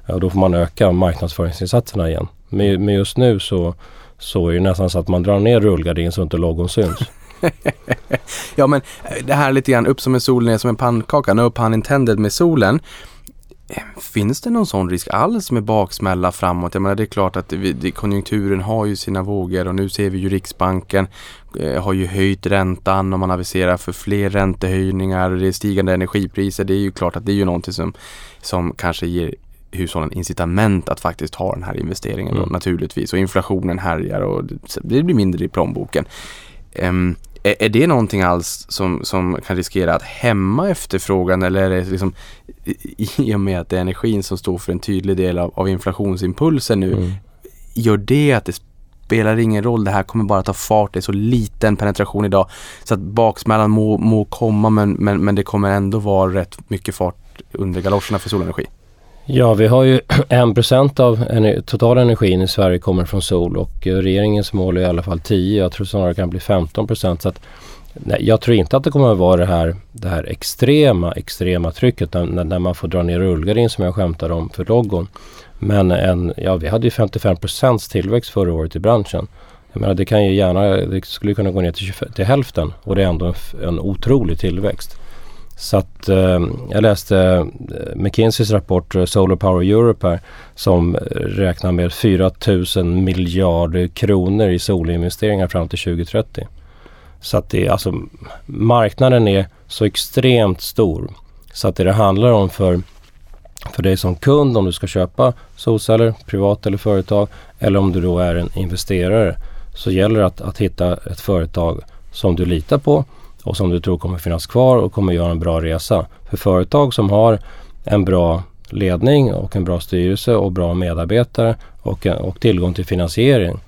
Och då får man öka marknadsföringsinsatserna igen. Men, men just nu så, så är det nästan så att man drar ner rullgardinen så inte logon syns. ja men eh, det här lite grann upp som en sol, ner som en pannkaka. No pun intended med solen. Eh, finns det någon sån risk alls med baksmälla framåt? Jag menar det är klart att vi, konjunkturen har ju sina vågor och nu ser vi ju Riksbanken eh, har ju höjt räntan och man aviserar för fler räntehöjningar och det är stigande energipriser. Det är ju klart att det är ju någonting som, som kanske ger hushållen incitament att faktiskt ha den här investeringen mm. då, naturligtvis och inflationen härjar och det blir mindre i plånboken. Um, är, det någonting alls som, som kan riskera att hämma efterfrågan eller är det liksom i och med att det är energin som står för en tydlig del av, av inflationsimpulsen nu. Mm. Gör det att det spelar ingen roll, det här kommer bara ta fart, det är så liten penetration idag. Så att baksmällan må, må komma men, men, men det kommer ändå vara rätt mycket fart under galoscherna för solenergi. Ja, vi har ju 1% av ener totala energin i Sverige kommer från sol och eh, regeringens mål är i alla fall 10. Jag tror snarare det kan bli 15%. Så att, nej, jag tror inte att det kommer att vara det här, det här extrema, extrema trycket när, när man får dra ner rullgardin som jag skämtade om för logon. Men en, ja, vi hade ju 55% tillväxt förra året i branschen. Jag menar, det kan ju gärna, det skulle kunna gå ner till, 25, till hälften och det är ändå en, en otrolig tillväxt. Så att eh, jag läste eh, McKinseys rapport eh, Solar Power Europe här som räknar med 4 000 miljarder kronor i solinvesteringar fram till 2030. Så att det är alltså marknaden är så extremt stor så att det det handlar om för för dig som kund om du ska köpa solceller, privat eller företag eller om du då är en investerare så gäller det att, att hitta ett företag som du litar på och som du tror kommer finnas kvar och kommer göra en bra resa. För företag som har en bra ledning och en bra styrelse och bra medarbetare och, och tillgång till finansiering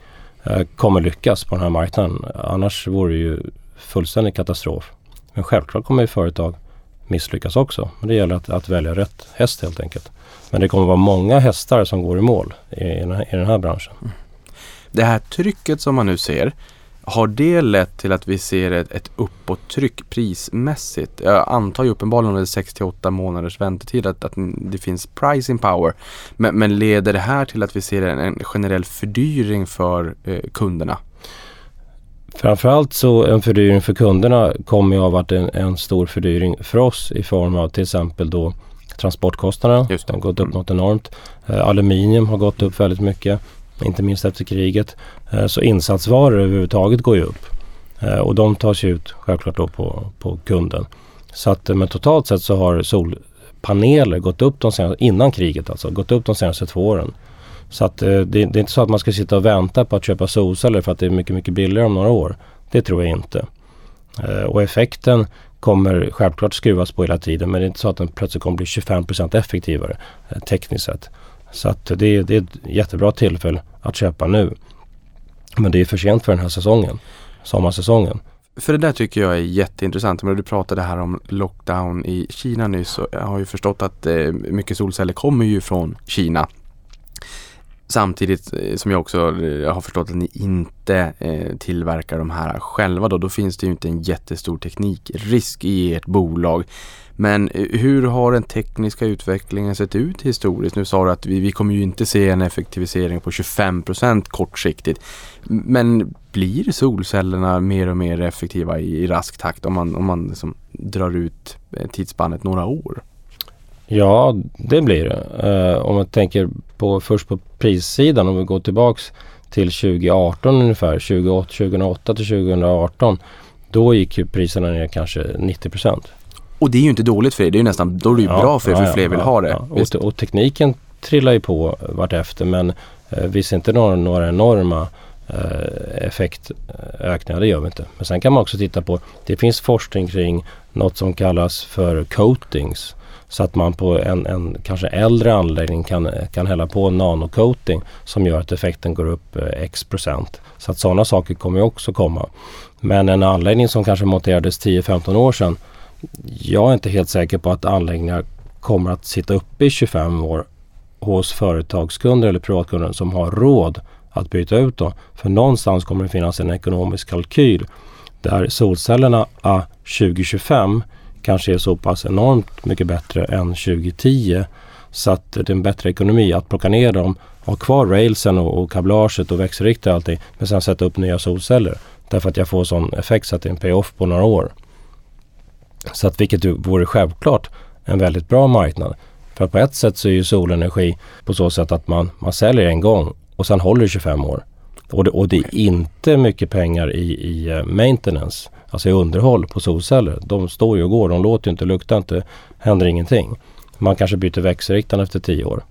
eh, kommer lyckas på den här marknaden. Annars vore det ju fullständig katastrof. Men självklart kommer ju företag misslyckas också. Men det gäller att, att, välja rätt häst helt enkelt. Men det kommer vara många hästar som går i mål i, i, den, här, i den här branschen. Mm. Det här trycket som man nu ser har det lett till att vi ser ett, ett uppåttryck prismässigt? Jag antar ju uppenbarligen under 6-8 månaders väntetid att, att det finns pricing power. Men, men, leder det här till att vi ser en, en generell fördyring för eh, kunderna? Framförallt så en fördyring för kunderna kommer ju av att en, en stor fördyring för oss i form av till exempel då transportkostnaderna. De har gått upp mm. något enormt. Eh, aluminium har gått upp väldigt mycket inte minst efter kriget. Eh, så insatsvaror överhuvudtaget går ju upp. Eh, och de tas ju ut självklart då på, på kunden. Så att, eh, men totalt sett så har solpaneler gått upp de senaste, innan kriget alltså, gått upp de senaste två åren. Så att det, det, är inte så att man ska sitta och vänta på att köpa solceller för att det är mycket, mycket billigare om några år. Det tror jag inte. Och effekten kommer självklart skruvas på hela tiden men det är inte så att den plötsligt kommer bli 25% effektivare tekniskt sett. Så att det, det är ett jättebra tillfälle att köpa nu. Men det är för sent för den här säsongen, sommarsäsongen. För det där tycker jag är jätteintressant. Men du pratade här om lockdown i Kina nyss och jag har ju förstått att eh, mycket solceller kommer ju från Kina. Samtidigt eh, som jag också eh, har förstått att ni inte tillverkar de här själva då, då finns det ju inte en jättestor teknikrisk i ert bolag. Men eh, hur har den tekniska utvecklingen sett ut historiskt? Nu sa du att vi, vi kommer ju inte se en effektivisering på 25 procent kortsiktigt. Men blir solcellerna mer och mer effektiva i, i rask takt om man, om man liksom drar ut eh, tidsspannet några år? Ja, det blir det. Uh, om man tänker på först på prissidan, om vi går tillbaks till 2018 ungefär, 2008, 2008 till 2018. Då gick ju priserna ner kanske 90 procent. Och det är ju inte dåligt för er, det är ju nästan, då är det ju ja, bra för er för ja, fler vill ha det. Och, och, tekniken trillar ju på vartefter men uh, vi ser inte några, några enorma uh, effektökningar, det gör vi inte. Men sen kan man också titta på, det finns forskning kring något som kallas för coatings. Så att man på en, en kanske äldre anläggning kan, kan hälla på nanocoating som gör att effekten går upp eh, x procent. Så att sådana saker kommer också komma. Men en anläggning som kanske monterades 10-15 år sedan. Jag är inte helt säker på att anläggningar kommer att sitta uppe i 25 år hos företagskunder eller privatkunder som har råd att byta ut dem. För någonstans kommer det finnas en ekonomisk kalkyl där solcellerna a 2025 kanske är så pass enormt mycket bättre än 2010 så att det är en bättre ekonomi att plocka ner dem, ha kvar railsen och, och kablaget och växelrikta och allting men sen sätta upp nya solceller. Därför att jag får sån effekt så att det är en pay-off på några år. Så att vilket vore självklart en väldigt bra marknad. För på ett sätt så är ju solenergi på så sätt att man, man säljer en gång och sen håller det 25 år. Och det, och det är inte mycket pengar i, i eh, maintenance, alltså i underhåll på solceller. De står ju och går, de låter inte, luktar inte, händer ingenting. Man kanske byter växelriktaren efter 10 år.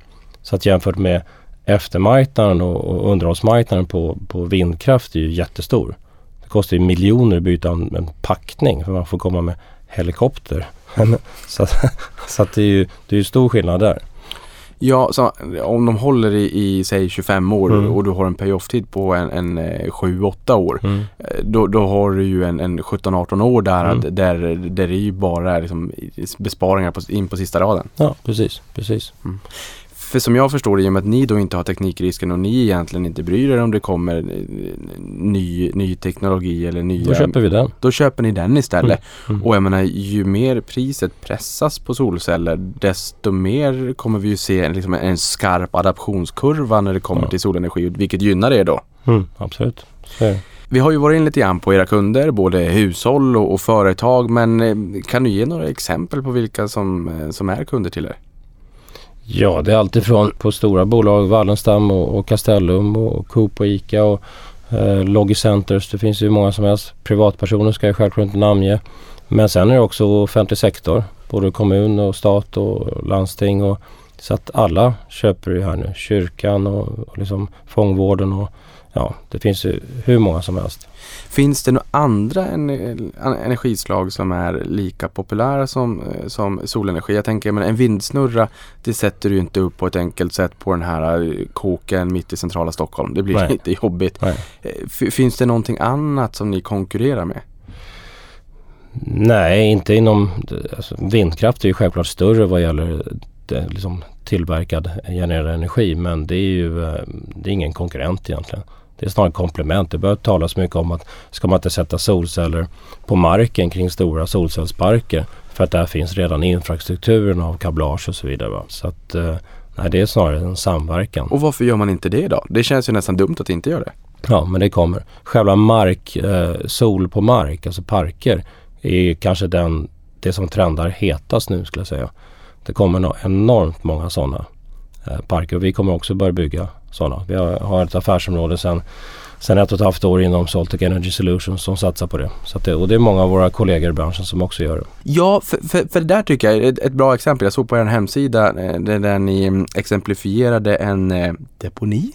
Så att jämfört med eftermarknaden och, och underhållsmarknaden på, på vindkraft är ju jättestor. Det kostar ju miljoner att byta en, en packning för man får komma med helikopter. så så att det är ju det är ju stor skillnad där. Ja, så om de håller i, i säg 25 år Mm. och du har en pay-off-tid på en, en eh, 7-8 år. Mm. eh, Då, då har du ju en, en 17-18 år där, Mm. där, där det är ju bara liksom besparingar på, in på sista raden. Ja, precis, precis. För som jag förstår det, i och med att ni då inte har teknikrisken och ni egentligen inte bryr er om det kommer eh, ny, ny teknologi eller nya... Då köper vi den. då köper ni den istället. Mm. Och jag menar, ju mer priset pressas på solceller, desto mer kommer vi ju se en, liksom en skarp adaptionskurva när det kommer Ja. till solenergi, vilket gynnar er då. Mm, absolut. Vi har ju varit in lite grann på era kunder, både hushåll och, och företag, men eh, kan du ge några exempel på vilka som, eh, som är kunder till er? Ja, det är alltifrån på stora bolag, Wallenstam och, och Castellum och Coop och Ica och eh, Logicenters. Det finns ju många som helst. Privatpersoner ska jag självklart inte namnge. Men sen är det också offentlig sektor. Både kommun och stat och landsting. Och, så att alla köper ju här nu. Kyrkan och, och liksom fångvården och ja, det finns ju hur många som helst. Finns det några andra en, en, energislag som är lika populära som, eh, som solenergi? Jag tänker, men en vindsnurra, det sätter du inte upp på ett enkelt sätt på den här eh, kåken mitt i centrala Stockholm. Det blir Nej. lite jobbigt. Nej. Eh, Finns det någonting annat som ni konkurrerar med? Nej, inte inom... Alltså, vindkraft är ju självklart större vad gäller det, liksom, tillverkad genererad energi men det är ju det är ingen konkurrent egentligen. Det är snarare komplement. Det börjar talas mycket om att ska man inte sätta solceller på marken kring stora solcellsparker för att där finns redan infrastrukturen av kablage och så vidare. Va? Så att eh, nej, det är snarare en samverkan. Och varför gör man inte det då? Det känns ju nästan dumt att inte göra det. Ja, men det kommer. Själva mark, eh, sol på mark, alltså parker, är kanske den, det som trendar hetast nu skulle jag säga. Det kommer enormt många sådana eh, parker och vi kommer också börja bygga sådana. Vi har, har ett affärsområde sedan sen ett och ett halvt år inom Soltec Energy Solutions som satsar på det. Så det. Och det är många av våra kollegor i branschen som också gör det. Ja, för, för, för det där tycker jag är ett, ett bra exempel. Jag såg på er hemsida eh, där, där ni mm, exemplifierade en eh, deponi.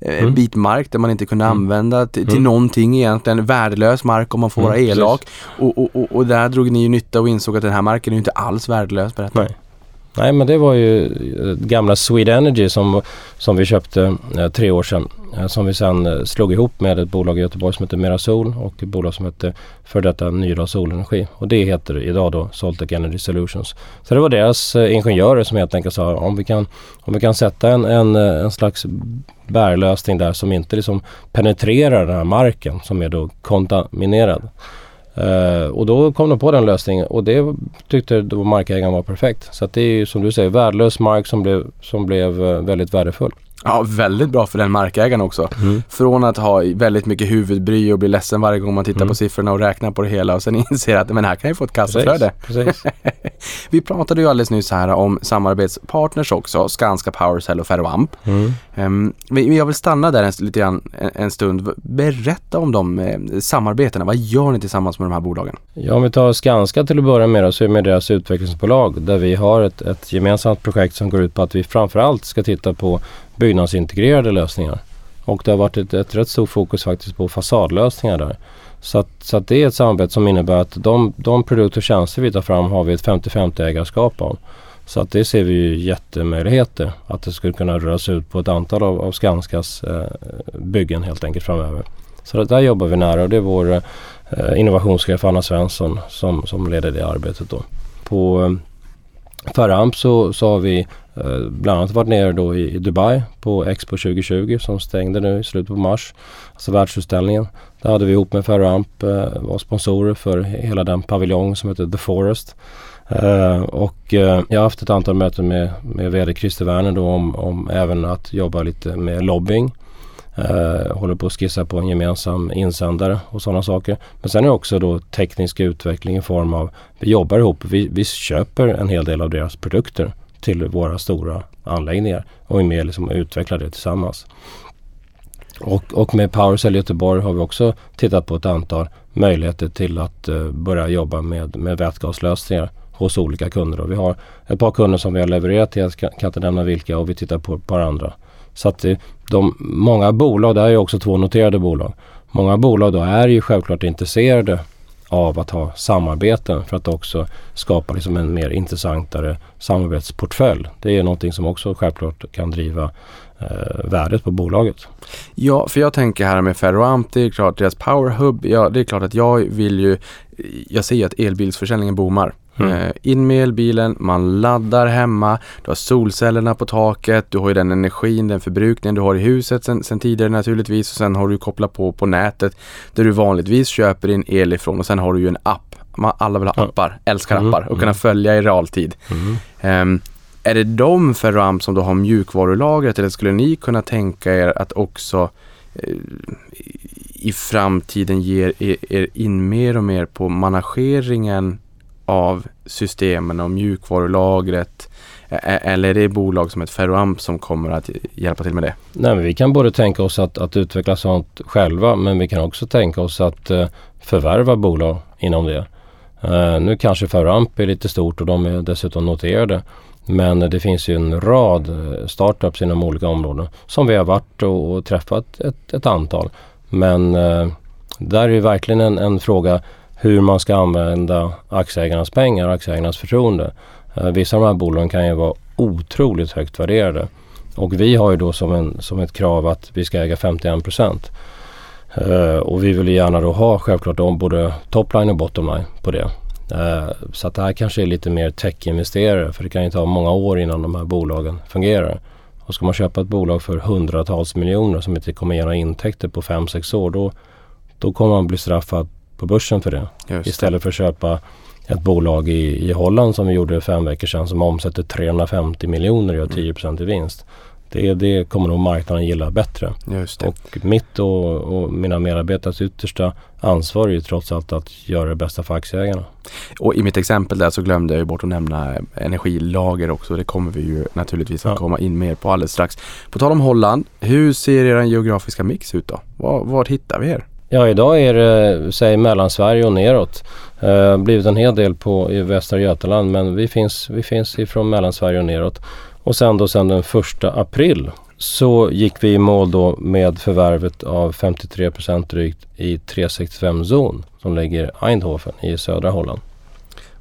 Eh, En Mm. bit mark där man inte kunde Mm. använda till, till Mm. någonting egentligen. Värdelös mark om man får Mm, vara precis. elak. Och, och, och, och där drog ni ju nytta och insåg att den här marken är ju inte alls värdelös. Berätta. Nej. Nej men det var ju eh, gamla Swede Energy som, som vi köpte eh, tre år sedan. Eh, som vi sen eh, slog ihop med ett bolag i Göteborg som heter Merasol och ett bolag som heter för detta Nydal Solenergi. Och det heter idag då Soltec Energy Solutions. Så det var deras eh, ingenjörer som helt enkelt sa om vi kan, om vi kan sätta en, en, eh, en slags bärlösning där som inte liksom penetrerar den här marken som är då kontaminerad. Uh, och då kom de på den lösningen och det tyckte då markägaren var perfekt. Så att det är ju som du säger värdelös mark som blev, som blev uh, väldigt värdefull. Ja, väldigt bra för den markägaren också. Från att ha väldigt mycket huvudbry och bli ledsen varje gång man tittar Mm. på siffrorna och räknar på det hela och sen inser att men här kan jag få ett kassaflöde. Precis. Vi pratade ju alldeles nyss här om samarbetspartners också, Skanska, PowerCell och Ferroamp. Mm. Um, vi, jag vill stanna där en, lite grann, en stund. Berätta om de eh, samarbetena. Vad gör ni tillsammans med de här bolagen? Ja, om vi tar Skanska till att börja med då, så är det med deras utvecklingsbolag där vi har ett, ett gemensamt projekt som går ut på att vi framförallt ska titta på byggnadsintegrerade lösningar. Och det har varit ett, ett rätt stort fokus faktiskt på fasadlösningar där. Så att, så att det är ett samarbete som innebär att de, de produkter och tjänster vi tar fram har vi ett 50-50 ägarskap av. Så att det ser vi ju jättemöjligheter att det skulle kunna röras ut på ett antal av, av Skanskas eh, byggen helt enkelt framöver. Så det där jobbar vi nära och det är vår eh, innovationschef Anna Svensson som, som leder det arbetet då. På eh, eh, så, så har vi eh, bland annat varit nere då i, i Dubai på Expo 2020 som stängde nu i slutet på mars. Alltså världsutställningen. Där hade vi ihop med Ferramp eh, var sponsorer för hela den paviljong som heter The Forest. Eh, och eh, jag har haft ett antal möten med, med VD Christer Werner då om, om även att jobba lite med lobbying. Eh, håller på att skissa på en gemensam insändare och sådana saker. Men sen är det också då teknisk utveckling i form av vi jobbar ihop. Vi, vi köper en hel del av deras produkter till våra stora anläggningar och är med liksom och utvecklar det tillsammans. Och, och med Powercell Göteborg har vi också tittat på ett antal möjligheter till att eh, börja jobba med, med vätgaslösningar hos olika kunder. Och vi har ett par kunder som vi har levererat till, jag kan, kan inte nämna vilka och vi tittar på ett par andra. Så att eh, de, många bolag, det här är ju också två noterade bolag, många bolag då är ju självklart intresserade av att ha samarbeten för att också skapa liksom en mer intressantare samarbetsportfölj. Det är någonting som också självklart kan driva eh, värdet på bolaget. Ja, för jag tänker här med Ferroamp, det är klart deras powerhub, ja det är klart att jag vill ju, jag ser ju att elbilsförsäljningen boomar. Mm. Eh, in med elbilen, man laddar hemma, du har solcellerna på taket, du har ju den energin, den förbrukningen du har i huset sen, sen tidigare naturligtvis och sen har du kopplat på på nätet där du vanligtvis köper din el ifrån och sen har du ju en app. Alla vill ha appar, älskar mm. appar och kunna mm. följa i realtid. Um, är det de Ferroamp som då har mjukvarulagret eller skulle ni kunna tänka er att också eh, i framtiden ger er in mer och mer på manageringen av systemen och mjukvarulagret? Eller är det bolag som ett Ferroamp som kommer att hjälpa till med det? Nej, men vi kan både tänka oss att, att utveckla sånt själva men vi kan också tänka oss att eh, förvärva bolag inom det. Eh, nu kanske Ferroamp är lite stort och de är dessutom noterade. Men det finns ju en rad eh, startups inom olika områden som vi har varit och, och träffat ett, ett, antal. Men där är det verkligen en, en fråga hur man ska använda aktieägarnas pengar, och aktieägarnas förtroende. Eh, vissa av de här bolagen kan ju vara otroligt högt värderade. Och vi har ju då som, en, som ett krav att vi ska äga 51 procent. Uh, och vi vill gärna då ha självklart om både topline och bottomline på det. Uh, så att det här kanske är lite mer tech-investerare för det kan ju ta många år innan de här bolagen fungerar. Och ska man köpa ett bolag för hundratals miljoner som inte kommer ge några intäkter på 5-6 år då, då kommer man bli straffad på börsen för det. Just Istället för att köpa ett bolag i, i Holland som vi gjorde fem veckor sedan som omsätter 350 miljoner och gör 10 i vinst. Det, det kommer nog marknaden gilla bättre. Och mitt och, och, mina medarbetares yttersta ansvar är ju trots allt att göra det bästa för aktieägarna. Och i mitt exempel där så glömde jag ju bort att nämna energilager också. Det kommer vi ju naturligtvis att ja. komma in mer på alldeles strax. På tal om Holland, hur ser er geografiska mix ut då? Var, var hittar vi er? Ja, idag är det säg Mellansverige och neråt. Eh, blivit en hel del på, i Västra Götaland men vi finns, vi finns ifrån Mellansverige och neråt. Och sen då sen den första april så gick vi i mål då med förvärvet av 53% drygt i 365 zon som ligger Eindhoven i södra Holland.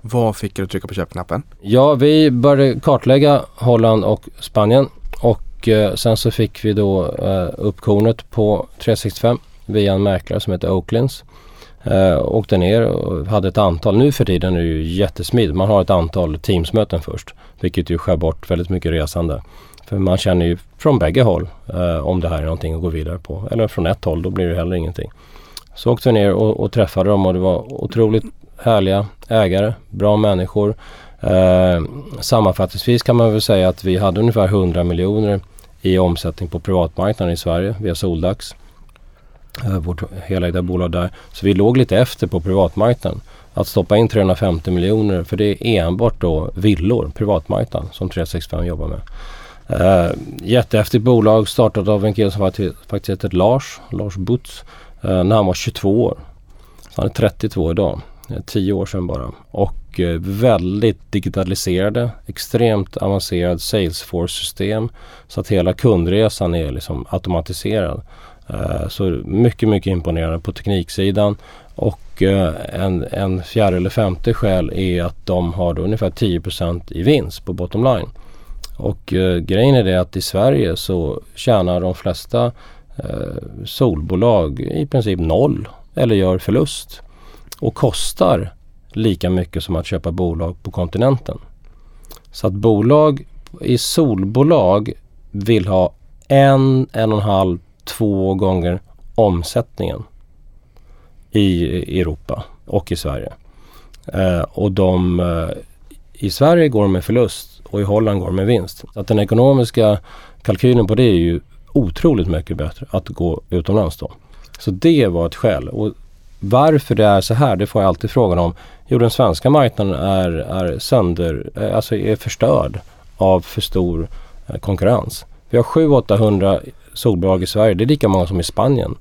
Vad fick att trycka på köpknappen? Ja, vi började kartlägga Holland och Spanien och eh, sen så fick vi då eh, upp kornet på 365 via en mäklare som heter Oaklands. Uh, åkte ner och hade ett antal, nu för tiden är det ju jättesmidigt. Man har ett antal Teamsmöten först. Vilket ju skär bort väldigt mycket resande. För man känner ju från bägge håll uh, om det här är någonting att gå vidare på. Eller från ett håll, då blir det heller ingenting. Så åkte vi ner och, och träffade dem och det var otroligt härliga ägare, bra människor. Uh, sammanfattningsvis kan man väl säga att vi hade ungefär 100 miljoner i omsättning på privatmarknaden i Sverige via Soldax. Eh, vårt helägda bolag där. Så vi låg lite efter på privatmarknaden. Att stoppa in 350 miljoner, för det är enbart då villor, privatmarknaden, som 365 jobbar med. Uh, jättehäftigt bolag startat av en kille som faktiskt heter Lars, Lars Butz, uh, när han var 22 år. Så han är 32 idag, 10 år sedan bara. Och uh, väldigt digitaliserade, extremt avancerad Salesforce-system. Så att hela kundresan är liksom automatiserad. Eh, så mycket, mycket imponerande på tekniksidan. Och eh, en, en fjärde eller femte skäl är att de har då ungefär 10% i vinst på bottom line. Och eh, grejen är det att i Sverige så tjänar de flesta solbolag i princip noll eller gör förlust. Och kostar lika mycket som att köpa bolag på kontinenten. Så att bolag i solbolag vill ha en, en och en halv två gånger omsättningen i Europa och i Sverige. Eh, och de eh, i Sverige går med förlust och i Holland går med vinst. Så att den ekonomiska kalkylen på det är ju otroligt mycket bättre att gå utomlands då. Så det var ett skäl. Och varför det är så här, det får jag alltid frågan om. Jo, den svenska marknaden är, är sönder, eh, alltså är förstörd av för stor eh, konkurrens. Vi har 700-800 solbolag i Sverige. Det är lika många som i Spanien.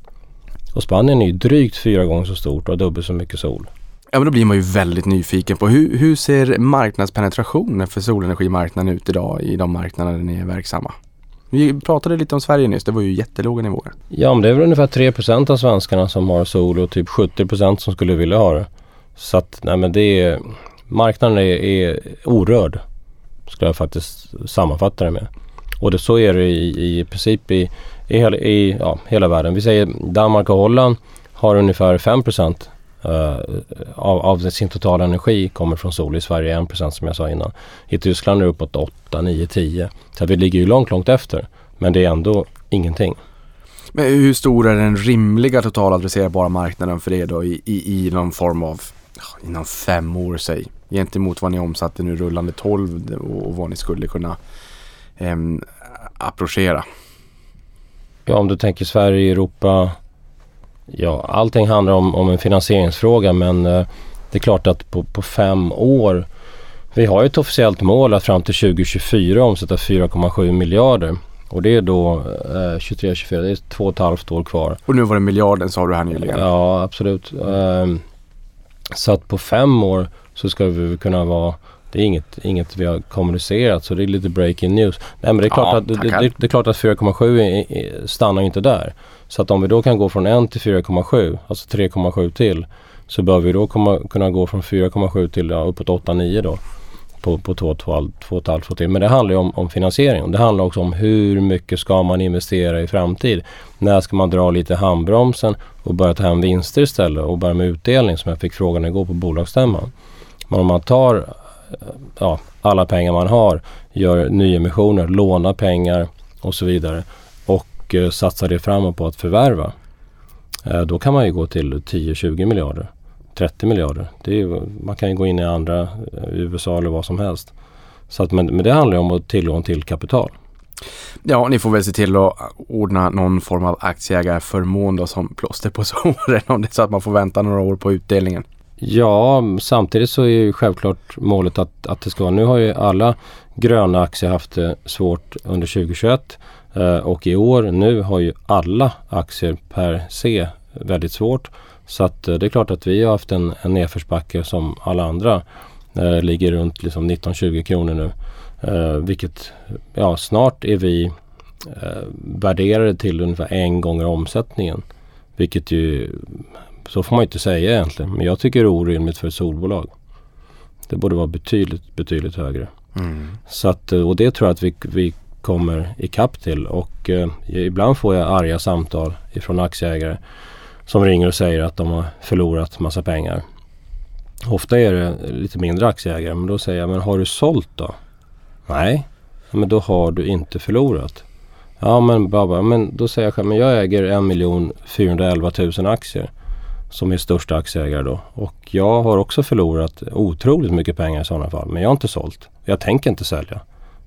Och Spanien är ju drygt fyra gånger så stort och har dubbelt så mycket sol. Ja men då blir man ju väldigt nyfiken på hur, hur ser marknadspenetrationen för solenergimarknaden ut idag i de marknader där ni är verksamma? Vi pratade lite om Sverige nyss, det var ju jättelåga nivåer. Ja, men det är väl ungefär 3% av svenskarna som har sol och typ 70% som skulle vilja ha det. Så att, nej men det är, marknaden är, är orörd. Skulle jag faktiskt sammanfatta det med. Och det, så är det i, i princip i, i, hela, i ja, hela världen. Vi säger Danmark och Holland har ungefär 5 Uh, eh, av, av sin totala energi kommer från sol. I Sverige 1% som jag sa innan. I Tyskland är det uppåt 8, 9, 10. Så vi ligger ju långt, långt efter. Men det är ändå ingenting. Men hur stor är den rimliga totaladresserbara marknaden för er då i, i, i någon form av, inom fem år säg, gentemot vad ni omsatte nu rullande 12 och, och vad ni skulle kunna eh, approchera? Ja, om du tänker Sverige, Europa, Ja, allting handlar om, om en finansieringsfråga men eh, det är klart att på, på fem år vi har ett officiellt mål att fram till 2024 omsätta 4,7 miljarder. Och det är då eh, 23-24, det är två och ett halvt år kvar. Och nu var det miljarden sa du här nyligen. Ja, absolut. Eh, så att på fem år så ska vi kunna vara det är inget, inget vi har kommunicerat så det är lite breaking news. Nej men det är klart ja, att, det, det, det, är klart att 4,7 stannar inte där. Så att om vi då kan gå från 1 till 4,7, alltså 3,7 till, så bör vi då komma, kunna gå från 4,7 till ja, uppåt 8-9 då på, på 2,5 till. Men det handlar ju om, om finansiering. Det handlar också om hur mycket ska man investera i framtid. När ska man dra lite handbromsen och börja ta hem vinster istället och börja med utdelning som jag fick frågan igår på bolagsstämman. Men om man tar Eh, ja, alla pengar man har, gör nyemissioner, lånar pengar och så vidare och eh, satsar det framåt på att förvärva. Eh, då kan man ju gå till 10-20 miljarder, 30 miljarder. Det är, man kan ju gå in i andra, eh, USA eller vad som helst. Så att, men, men det handlar ju om att tillgång till kapital. Ja, ni får väl se till att eh, ordna någon form av aktieägarförmån då som plåster på såren om det är så att man får vänta några år på utdelningen. Ja, samtidigt så är ju självklart målet att, att det ska vara. Nu har ju alla gröna aktier haft det svårt under 2021 eh, och i år nu har ju alla aktier per se väldigt svårt. Så att eh, det är klart att vi har haft en, en nedförsbacke som alla andra. Eh, ligger runt liksom 19-20 kronor nu. Eh, vilket, ja snart är vi eh, värderade till ungefär en gånger omsättningen. Vilket ju så får man inte säga egentligen. Men jag tycker det är orimligt för ett solbolag. Det borde vara betydligt, betydligt högre. Mm. Så att, och det tror jag att vi, vi kommer ikapp till. Och eh, ibland får jag arga samtal ifrån aktieägare som ringer och säger att de har förlorat massa pengar. Ofta är det lite mindre aktieägare men då säger jag, men har du sålt då? Nej, men då har du inte förlorat. Ja men babba, men då säger jag själv, men jag äger 1 411 000 aktier som är största aktieägare då. Och jag har också förlorat otroligt mycket pengar i sådana fall. Men jag har inte sålt. Jag tänker inte sälja.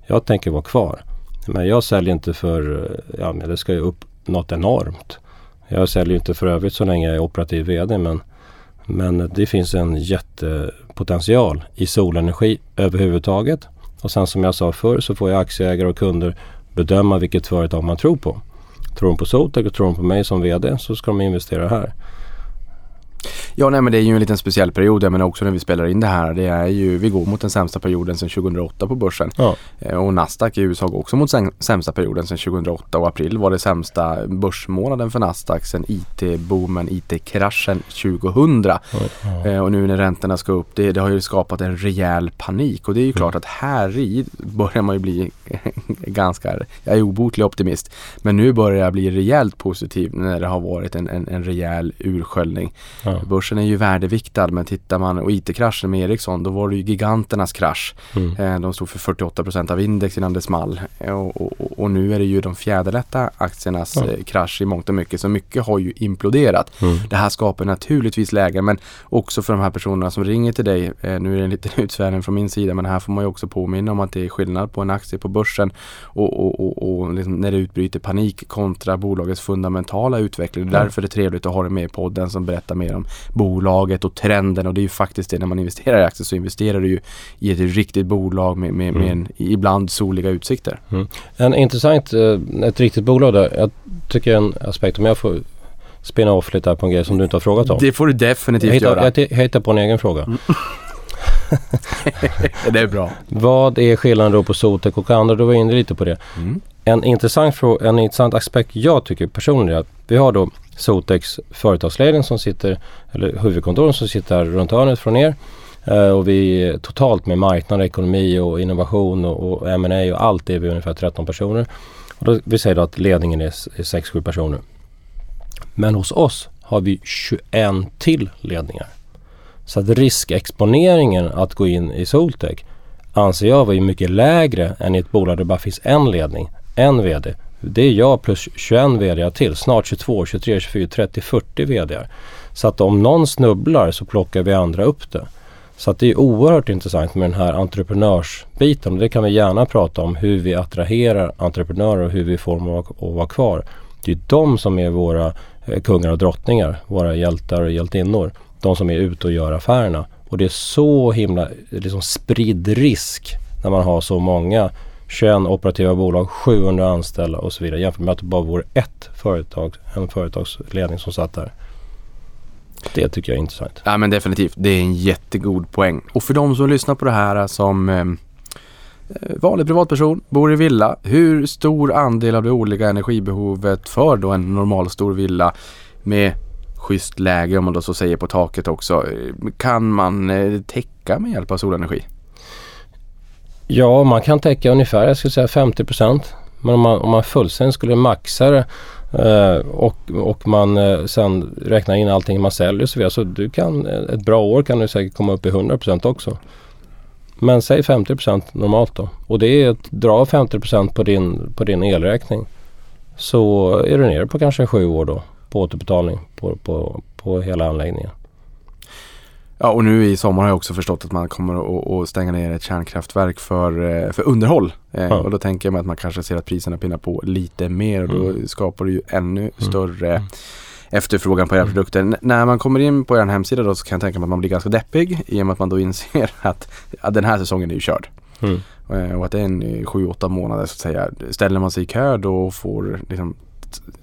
Jag tänker vara kvar. Men jag säljer inte för, ja men det ska ju upp något enormt. Jag säljer inte för övrigt så länge jag är operativ VD men, men det finns en jättepotential i solenergi överhuvudtaget. Och sen som jag sa förr så får jag aktieägare och kunder bedöma vilket företag man tror på. Tror de på Sotek och tror de på mig som VD så ska de investera här. Ja, nej, men det är ju en liten speciell period. Jag menar också när vi spelar in det här. Det är ju, vi går mot den sämsta perioden sedan 2008 på börsen. Ja. Eh, och Nasdaq i USA går också mot sämsta perioden sedan 2008 och april var det sämsta börsmånaden för Nasdaq sedan IT-boomen, IT-kraschen 2000. Ja. Eh, och nu när räntorna ska upp, det, det, har ju skapat en rejäl panik och det är ju mm. klart att här i börjar man ju bli ganska, jag är obotlig optimist, men nu börjar jag bli rejält positiv när det har varit en, en, en rejäl ursköljning. Ja. Börsen är ju värdeviktad men tittar man och IT-kraschen med Ericsson då var det ju giganternas krasch. Mm. Eh, de stod för 48% av index innan det small eh, och, och, och, nu är det ju de fjäderlätta aktiernas ja. Eh, krasch i mångt och mycket så mycket har ju imploderat. Mm. Det här skapar naturligtvis lägen men också för de här personerna som ringer till dig. Nu är det en liten utsvävning från min sida men här får man ju också påminna om att det är skillnad på en aktie på börsen och, och, och, liksom när det utbryter panik kontra bolagets fundamentala utveckling. Därför är det trevligt att ha dig med i podden som berättar mer om bolaget och trenden och det är ju faktiskt det när man investerar i aktier så investerar du ju i ett riktigt bolag med, med, med en, ibland soliga utsikter. En intressant, eh, ett riktigt bolag där. Jag tycker en aspekt, om jag får spinna off lite här på en grej som du inte har frågat om. Det får du Jag definitivt hittar, göra. jag ti- hittar på en egen fråga. Det är bra. Vad är skillnaden då på Sotec och andra? Du var inne lite på det. Mm. En intressant, en intressant aspekt jag tycker personligen är att vi har då Sotex företagsledning som sitter, eller huvudkontoren som sitter här runt hörnet från er. Eh, och vi totalt med marknad, ekonomi och innovation och, och M&A och allt är vi ungefär 13 personer. Och då, vi säger då att ledningen är, är 6-7 personer. Men hos oss har vi 21 till ledningar. Så att riskexponeringen att gå in i Soltech anser jag var mycket lägre än i ett bolag där det bara finns en ledning, en VD. Det är jag plus 21 VD till, snart 22, 23, 24, 30, 40 VD. Så att om någon snubblar så plockar vi andra upp det. Så att det är oerhört intressant med den här entreprenörsbiten och det kan vi gärna prata om hur vi attraherar entreprenörer och hur vi får dem att vara kvar. Det är de som är våra eh, kungar och drottningar, våra hjältar och hjältinnor. De som är ute och gör affärerna. Och det är så himla liksom spridd risk när man har så många 21 operativa bolag, 700 anställda och så vidare jämfört med att det bara vore ett företag, en företagsledning som satt där. Det tycker jag är intressant. Ja men definitivt, det är en jättegod poäng. Och för de som lyssnar på det här som ehm, eh, vanlig privatperson, bor i villa. Hur stor andel av det årliga energibehovet för då en normal stor villa med schysst läge om man då så säger på taket också eh, kan man eh, täcka med hjälp av solenergi? Ja, man kan täcka ungefär, jag skulle säga 50 procent. Men om man, om man fullständigt skulle maxa det eh, och, och man eh, sen räknar in allting man säljer och så vidare. Så du kan, eh, ett bra år kan du säkert komma upp i 100 procent också. Men säg 50 procent normalt då. Och det är att dra 50 procent på din, på din elräkning. Så är du nere på kanske sju år då på återbetalning på, på, på hela anläggningen. Ja och nu i sommar har jag också förstått att man kommer att, att stänga ner ett kärnkraftverk för, eh, för underhåll. Ja. Och då tänker jag mig att man kanske ser att priserna pinnar på lite mer och då Mm. skapar det ju ännu större Mm. efterfrågan på era Mm. produkter. N- när man kommer in på er hemsida då så kan jag tänka mig att man blir ganska deppig i och med att man då inser att ja, den här säsongen är ju körd. Mm. Eh, Och att det är en eh, sju, åtta månader så att säga. Ställer man sig i kö då och får liksom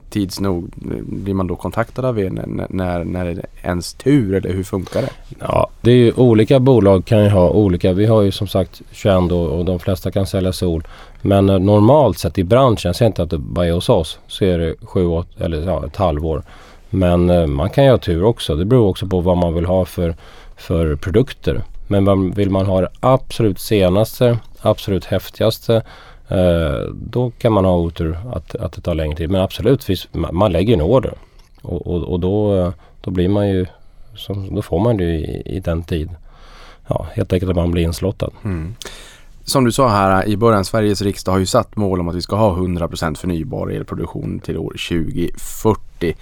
tids nog, blir man då kontaktad av er när, när, när är det ens tur eller hur funkar det? Ja, det är ju olika bolag kan ju ha olika. Vi har ju som sagt 21 och de flesta kan sälja sol. Men eh, normalt sett i branschen, jag säger inte att det bara är hos oss, så är det sju, åt, eller ja, ett halvår. Men eh, man kan ju ha tur också. Det beror också på vad man vill ha för, för produkter. Men vill man ha det absolut senaste, absolut häftigaste Eh, då kan man ha otur att, att det tar längre tid. Men absolut, man, lägger en order. Och, och, och då, eh, då blir man ju då får man det ju i, i den tid. Ja, helt enkelt att man blir inslottad. Mm. Som du sa här i början, Sveriges riksdag har ju satt mål om att vi ska ha 100% förnybar elproduktion till år 2040.